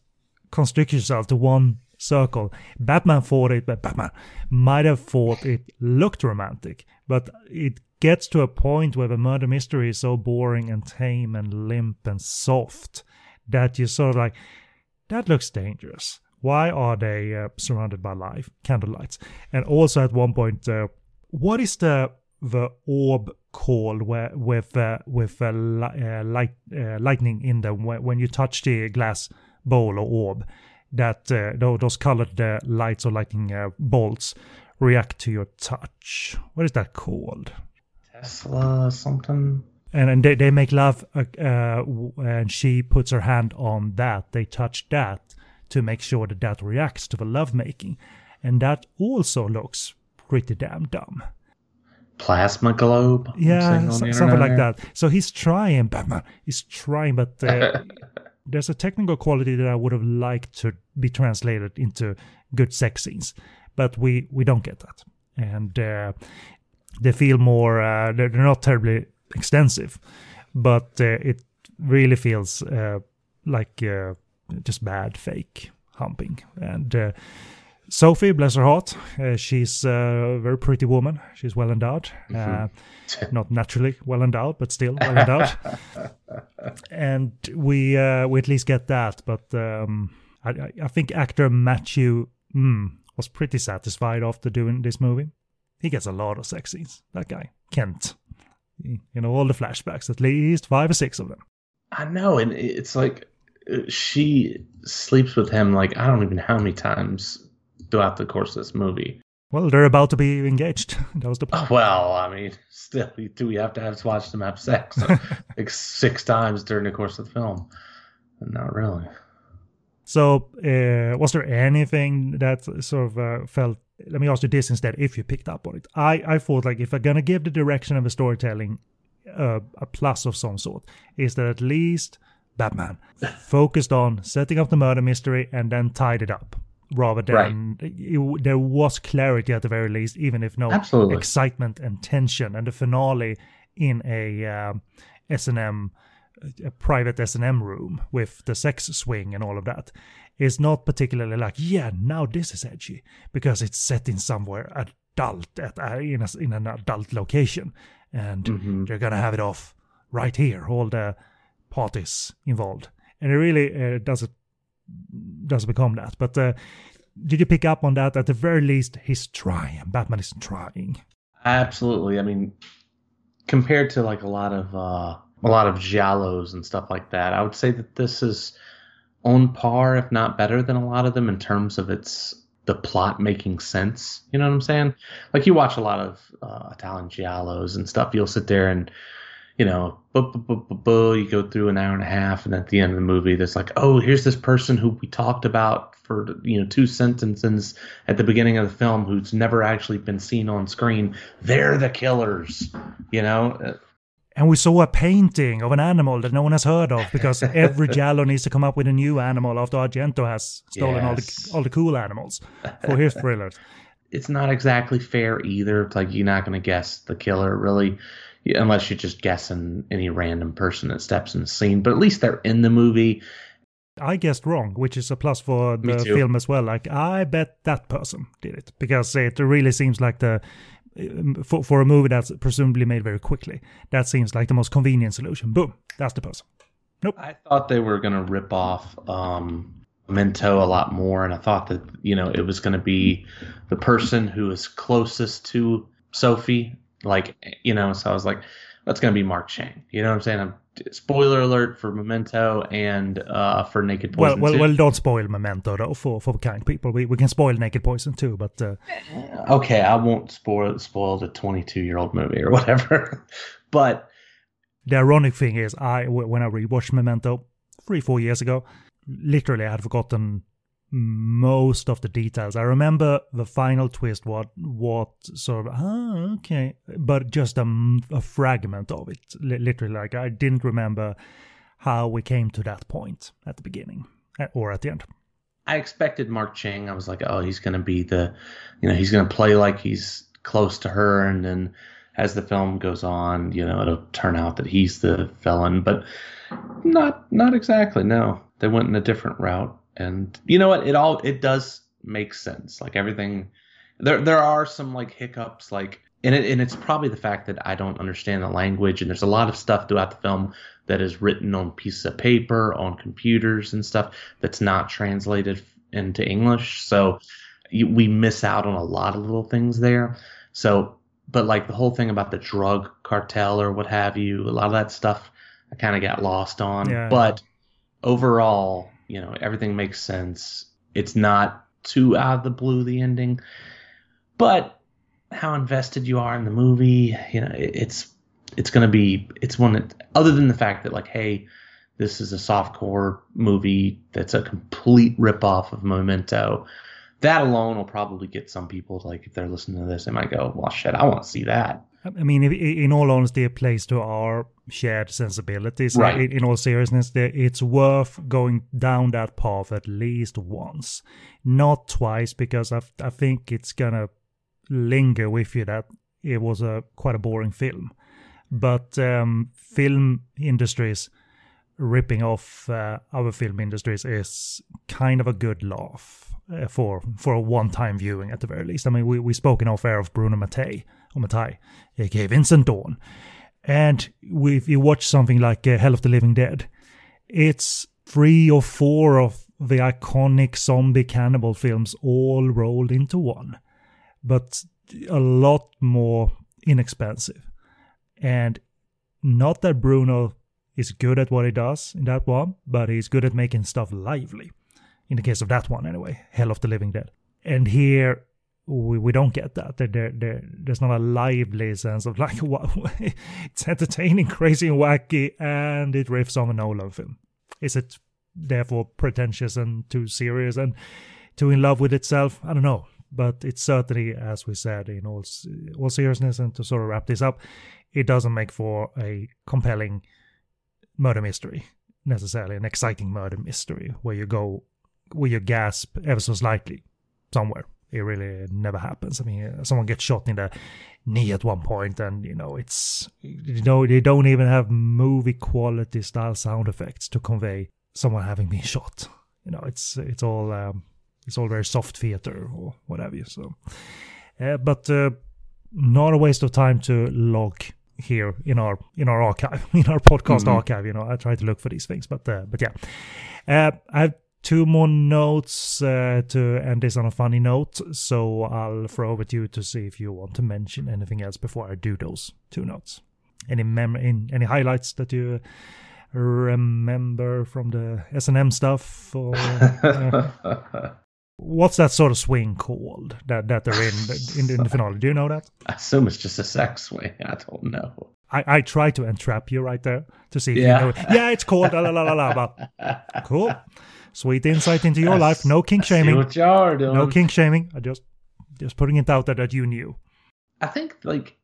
constrict yourself to one circle. Batman thought it, but Batman might have thought it looked romantic, but it gets to a point where the murder mystery is so boring and tame and limp and soft that you're sort of like, that looks dangerous. Why are they uh, surrounded by light, candlelights? And also at one point, uh, what is the the orb called where with uh, with uh, uh, light uh, lightning in them when, when you touch the glass bowl or orb? that uh, those colored uh, lights or lightning uh, bolts react to your touch. What is that called? Tesla something. And, and they, they make love, and she puts her hand on that. They touch that to make sure that that reacts to the lovemaking. And that also looks pretty damn dumb. Plasma globe? Yeah, so, something like that. So he's trying, Batman. He's trying, but uh, there's a technical quality that I would have liked to be translated into good sex scenes, but we we don't get that, and uh, they feel more. Uh, they're, they're, not terribly extensive, but uh, it really feels uh, like uh, just bad fake humping and. Uh, Sophie, bless her heart, she's a very pretty woman. She's well endowed. Mm-hmm. not naturally well endowed, but still well endowed. and we we at least get that. But um, I, I, think actor Matthew mm, was pretty satisfied after doing this movie. He gets a lot of sex scenes. That guy, Kent. You know, all the flashbacks, at least five or six of them. I know, and it's like uh, she sleeps with him like I don't even know how many times throughout the course of this movie. Well, they're about to be engaged. That was the point. Well, I mean, still, do we have to have to watch them have sex like six times during the course of the film? Not really. So, uh, was there anything that sort of uh, felt let me ask you this instead if you picked up on it i i thought like if i'm gonna give the direction of the storytelling uh, a plus of some sort is that at least batman focused on setting up the murder mystery and then tied it up rather than right. it, there was clarity at the very least even if no Absolutely. excitement and tension and the finale in a um, s&m a private s&m room with the sex swing and all of that is not particularly like, yeah, now this is edgy because it's set in somewhere adult at uh, in, a, in an adult location, and mm-hmm. they're gonna have it off right here. All the parties involved, and it really uh, doesn't does become that. But uh, did you pick up on that? At the very least, he's trying. Batman is trying. Absolutely. I mean, compared to like a lot of uh, a lot of giallos and stuff like that, I would say that this is on par, if not better than a lot of them in terms of its the plot making sense. You know what I'm saying? Like you watch a lot of uh, Italian giallos and stuff. You'll sit there and you know, bu- bu- bu- you go through an hour and a half, and at the end of the movie, there's like, oh, here's this person who we talked about for you know two sentences at the beginning of the film, who's never actually been seen on screen. They're the killers, you know and we saw a painting of an animal that no one has heard of because every Giallo needs to come up with a new animal after Argento has stolen yes. all the all the cool animals for his thrillers. It's not exactly fair either. It's like you're not going to guess the killer really, unless you're just guessing any random person that steps in the scene. But at least they're in the movie. I guessed wrong, which is a plus for the film as well. Like I bet that person did it because it really seems like the for, for a movie that's presumably made very quickly, that seems like the most convenient solution. Boom, that's the person. Nope. I thought they were going to rip off um, Memento a lot more, and I thought that you know it was going to be the person who is closest to Sophie, like you know. So I was like, that's going to be Mark Chang. You know what I'm saying? I'm spoiler alert for Memento and uh, for Naked Poison. Well, well, well, don't spoil Memento though for for kind people. We we can spoil Naked Poison too, but uh... okay, I won't spoil spoil the 22 year old movie or whatever. but the ironic thing is, I when I rewatched Memento three four years ago, literally I had forgotten most of the details. I remember the final twist, what what sort of ah okay, but just a, a fragment of it. L- literally, like I didn't remember how we came to that point at the beginning eh, or at the end. I expected Mark Chang. I was like, oh, he's going to be the, you know, he's going to play like he's close to her, and then as the film goes on, you know, it'll turn out that he's the villain, but not not exactly. No, they went in a different route and you know what? It all it does make sense. Like everything there there are some like hiccups like and it and it's probably the fact that I don't understand the language and there's a lot of stuff throughout the film that is written on pieces of paper on computers and stuff that's not translated into English. So we miss out on a lot of little things there. So but like the whole thing about the drug cartel or what have you a lot of that stuff I kind of got lost on. Yeah. but overall you know everything makes sense it's not too out of the blue the ending, but how invested you are in the movie, you know, it, it's it's going to be it's one that other than the fact that like hey this is a softcore movie that's a complete ripoff of Memento. That alone will probably get some people like if they're listening to this, they might go, "Well, shit, I want to see that." I mean, in all honesty, it plays to our shared sensibilities. Right. In, all seriousness, it's worth going down that path at least once, not twice, because I, I think it's gonna linger with you that it was a quite a boring film. But um, film industries ripping off uh, other film industries is kind of a good laugh uh, for for a one-time viewing at the very least. I mean, we we spoke in off air of Bruno Mattei or aka Vincent Dawn, and if you watch something like uh, Hell of the Living Dead, it's three or four of the iconic zombie cannibal films all rolled into one, but a lot more inexpensive. And not that Bruno is good at what he does in that one, but he's good at making stuff lively. In the case of that one, anyway, Hell of the Living Dead. And here, we, we don't get that. There, there, there, there's not a lively sense of like, what, it's entertaining, crazy, and wacky, and it riffs on a Nolan film. Is it therefore pretentious and too serious and too in love with itself? I don't know. But it's certainly, as we said, in all, all seriousness, and to sort of wrap this up, it doesn't make for a compelling murder mystery necessarily an exciting murder mystery where you go where you gasp ever so slightly somewhere it really never happens. I mean someone gets shot in the knee at one point and you know it's you know they don't even have movie quality style sound effects to convey someone having been shot. You know it's it's all um, it's all very soft theater or whatever so. Uh, but uh, not a waste of time to log here in our in our archive in our podcast mm-hmm. archive you know. I try to look for these things but uh, but yeah. Uh, i have two more notes uh, to end this on a funny note so i'll throw over to you to see if you want to mention anything else before i do those two notes any mem in any highlights that you remember from the s&m stuff or What's that sort of swing called that, that they're in, in in the finale? Do you know that? I assume it's just a sex swing. I don't know. I, I try to entrap you right there to see if yeah. you know it. Yeah, it's called la la la la la. Cool. Sweet insight into your life. No kink shaming. what you are doing. No kink shaming. I just just putting it out there that you knew. I think like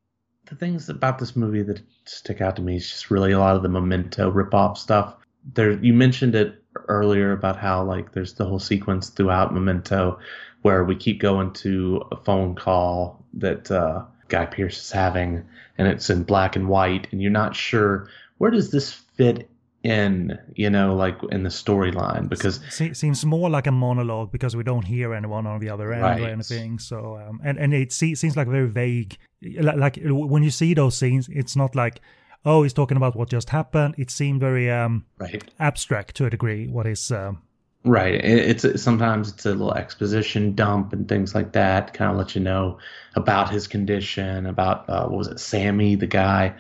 the things about this movie that stick out to me is just really a lot of the memento rip-off stuff. There you mentioned it earlier about how like there's the whole sequence throughout Memento where we keep going to a phone call that uh, Guy Pearce is having, and it's in black and white, and you're not sure where does this fit in, you know, like in the storyline because it seems more like a monologue because we don't hear anyone on the other end right. or anything. So um, and and it seems like very vague. Like when you see those scenes, it's not like oh, he's talking about what just happened. It seemed very um, right. abstract to a degree. What is um, right? It's sometimes it's a little exposition dump and things like that, kind of let you know about his condition, about uh, what was it, Sammy, the guy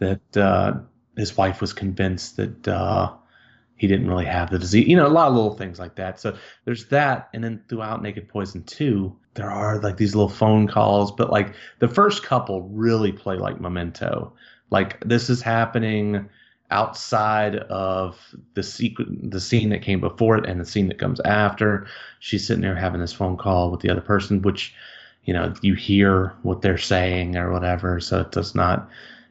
that uh, his wife was convinced that uh, he didn't really have the disease. You know, a lot of little things like that. So there's that, and then throughout Naked Poison two, there are like these little phone calls, but like the first couple really play like Memento like this is happening outside of the sequ- the scene that came before it and the scene that comes after. She's sitting there having this phone call with the other person, which you know you hear what they're saying or whatever, so it does not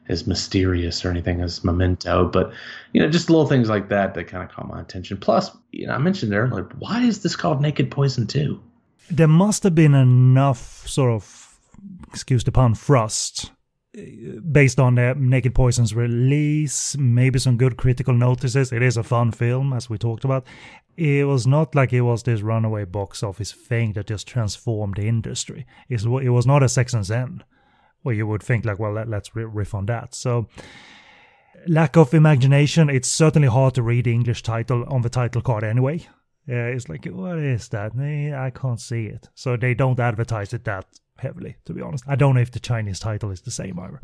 as mysterious or anything as Memento, but you know just little things like that that kind of caught my attention. Plus, you know, I mentioned earlier, why is this called Naked Poison Two? There must have been enough sort of excuse the pun thrust eh, based on the Naked Poison's release, maybe some good critical notices. It is a fun film, as we talked about. It was not like it was this runaway box office thing that just transformed the industry. It was not a Sex and Zen, where you would think like, well, let, us riff on that. So, lack of imagination. It's certainly hard to read the English title on the title card anyway. Yeah, it's like, what is that? I can't see it. So they don't advertise it that heavily, to be honest. I don't know if the Chinese title is the same either.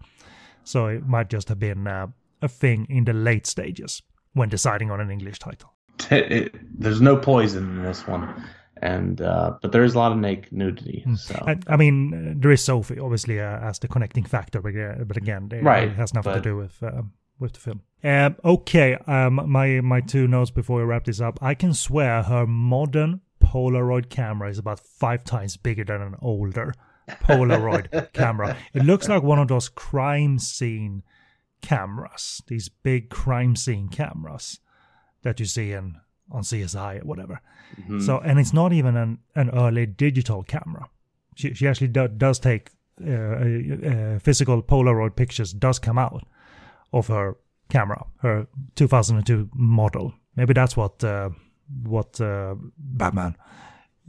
So it might just have been uh, a thing in the late stages when deciding on an English title. It, there's no poison in this one. And uh, but there is a lot of naked nudity. So I, I mean, uh, there is Sophie obviously uh, as the connecting factor, but, uh, but again, it, Right, it has nothing to do with uh, with the film. Um, okay, um, my my two notes before we wrap this up. I can swear her modern Polaroid camera is about five times bigger than an older Polaroid camera. It looks like one of those crime scene cameras, these big crime scene cameras that you see in on CSI or whatever. mhm. So, and it's not even an, an early digital camera. She, she actually do, does take uh, uh, uh, physical Polaroid pictures, does come out of her camera, her 2002 model. Maybe that's what uh, what uh, Batman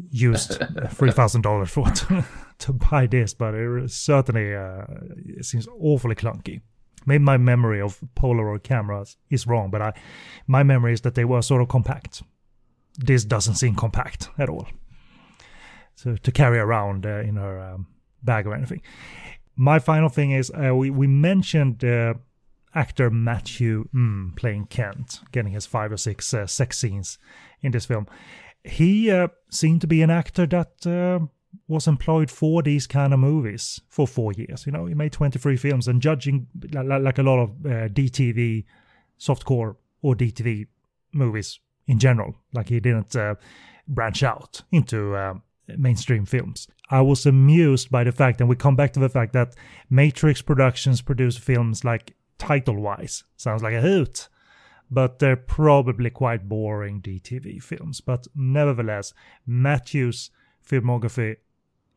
used three thousand dollars for to, to buy this, but it certainly uh, it seems awfully clunky. Maybe my memory of Polaroid cameras is wrong, but I my memory is that they were sort of compact this doesn't seem compact at all. So to carry around uh, in her um, bag or anything. My final thing is uh, we we mentioned uh, actor Matthew mm, playing Kent, getting his five or six uh, sex scenes in this film. He uh, seemed to be an actor that uh, was employed for these kind of movies for four years. You know, he made 23 films, and judging li- li- like a lot of uh, DTV, softcore or DTV movies in general. Like he didn't uh, branch out into uh, mainstream films. I was amused by the fact, and we come back to the fact that Matrix Productions produce films like title-wise sounds like a hoot, but they're probably quite boring DTV films. But nevertheless, Matthew's filmography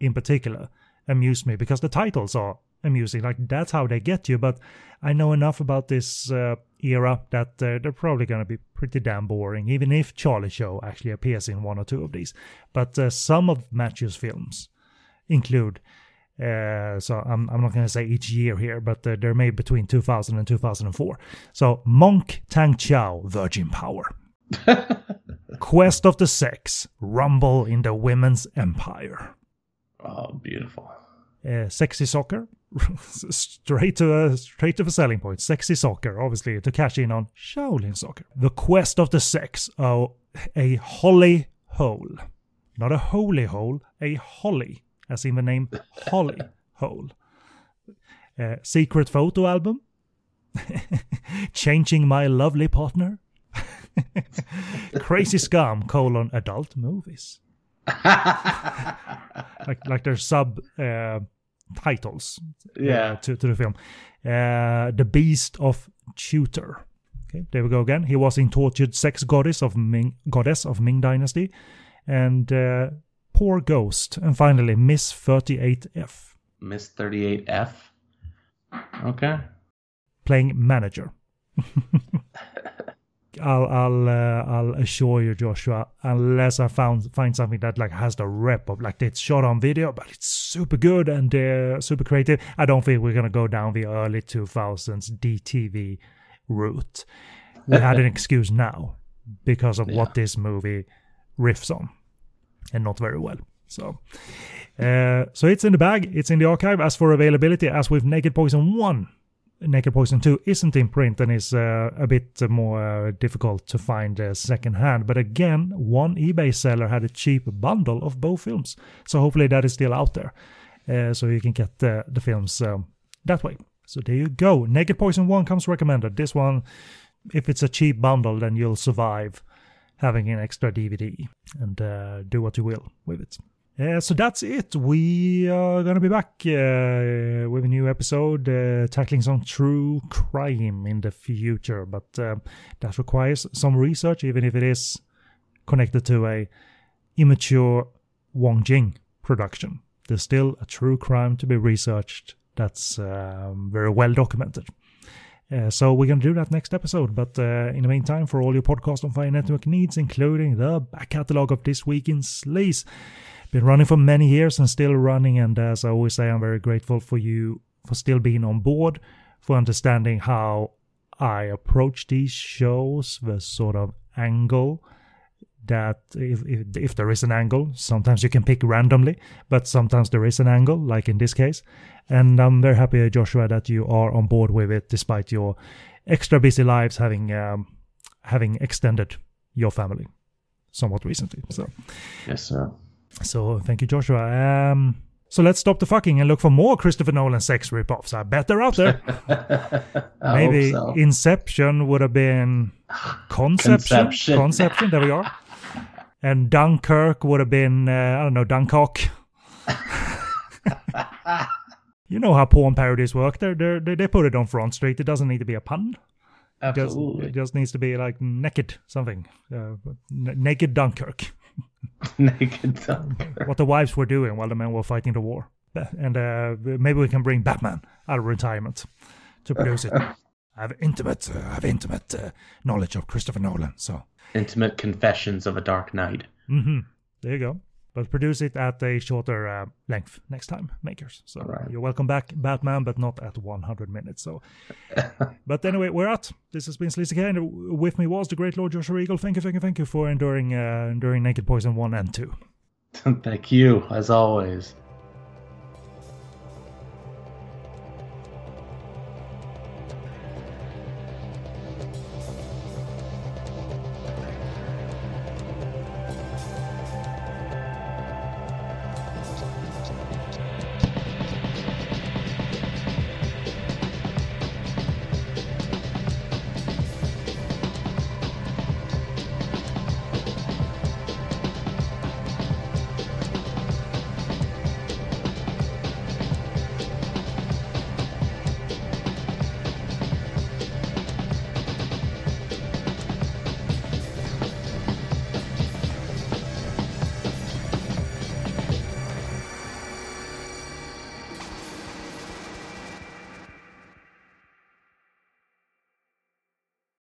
in particular amused me because the titles are amusing. Like that's how they get you. But I know enough about this uh, era that uh, they're probably going to be pretty damn boring, even if Charlie Cho actually appears in one or two of these. But uh, some of Matthew's films include. Uh, so I'm, I'm not going to say each year here, but uh, they're made between 2000 and 2004. So Monk Tang Chao, Virgin Power. Quest of the Sex, Rumble in the Women's Empire. oh, beautiful. Uh, sexy soccer, straight to a, straight to the selling point. Sexy soccer, obviously to cash in on Shaolin soccer. The quest of the sex, oh, a holly hole, not a holy hole, a holly, as in the name Holly hole. Uh, secret photo album, changing my lovely partner. Crazy scum colon adult movies like like their sub uh, titles uh, Yeah. to, to the film. Uh, the Beast of Tutor. Okay, there we go again. He was in Tortured Sex Goddess of Ming Goddess of Ming Dynasty, and uh, Poor Ghost, and finally Miss 38F, Miss 38F. Okay. playing manager. I'll I'll uh, I'll assure you, Joshua, unless I found find something that like has the rep of like it's shot on video, but it's super good and uh, super creative. I don't think we're gonna go down the early 2000s DTV route. We had an excuse now because of what this movie riffs on, and not very well. So, uh, so it's in the bag. It's in the archive. As for availability, as with Naked Poison One, Naked Poison 2 isn't in print and is uh, a bit more uh, difficult to find uh, second hand. But again, one eBay seller had a cheap bundle of both films. So hopefully that is still out there. Uh, so you can get the films um, that way. So there you go. Naked Poison 1 comes recommended. This one, if it's a cheap bundle, then you'll survive having an extra DVD and uh, do what you will with it. Uh, so that's it. We are going to be back uh, with a new episode uh, tackling some true crime in the future, but uh, that requires some research, even if it is connected to a immature Wong Jing production. There's still a true crime to be researched that's um, very well documented. Uh, so we're going to do that next episode. But uh, in the meantime, for all your podcast on Fire Network needs, including the back catalog of This Week in Sleaze, been running for many years and still running. And as I always say, I'm very grateful for you for still being on board, for understanding how I approach these shows, the sort of angle that if, if if there is an angle, sometimes you can pick randomly, but sometimes there is an angle, like in this case. And I'm very happy, Joshua, that you are on board with it, despite your extra busy lives having um, having extended your family. somewhat recently. So, Yes, sir. So thank you, Joshua. Um, so let's stop the fucking and look for more Christopher Nolan sex ripoffs. I bet they're out there. Maybe so. Inception would have been Conception. Conception. Conception. There we are. And Dunkirk would have been uh, I don't know Dunkirk. you know how porn parodies work. They're, they're, they they put it on Front Street. It doesn't need to be a pun. It just, it just needs to be like naked something. Uh, n- naked Dunkirk. Naked what the wives were doing while the men were fighting the war. And uh, maybe we can bring Batman out of retirement to produce it. I have intimate, uh, I have intimate uh, knowledge of Christopher Nolan. So Intimate Confessions of a Dark Knight. hmm there you go. But produce it at a shorter uh, length next time, makers. So Right. you're welcome back, Batman, but not at 100 minutes. So, but anyway, we're out. This has been Sleazy and with me was the great Lord Joshua Eagle. Thank you, thank you, thank you for enduring uh, enduring Naked Poison one and two. Thank you, as always.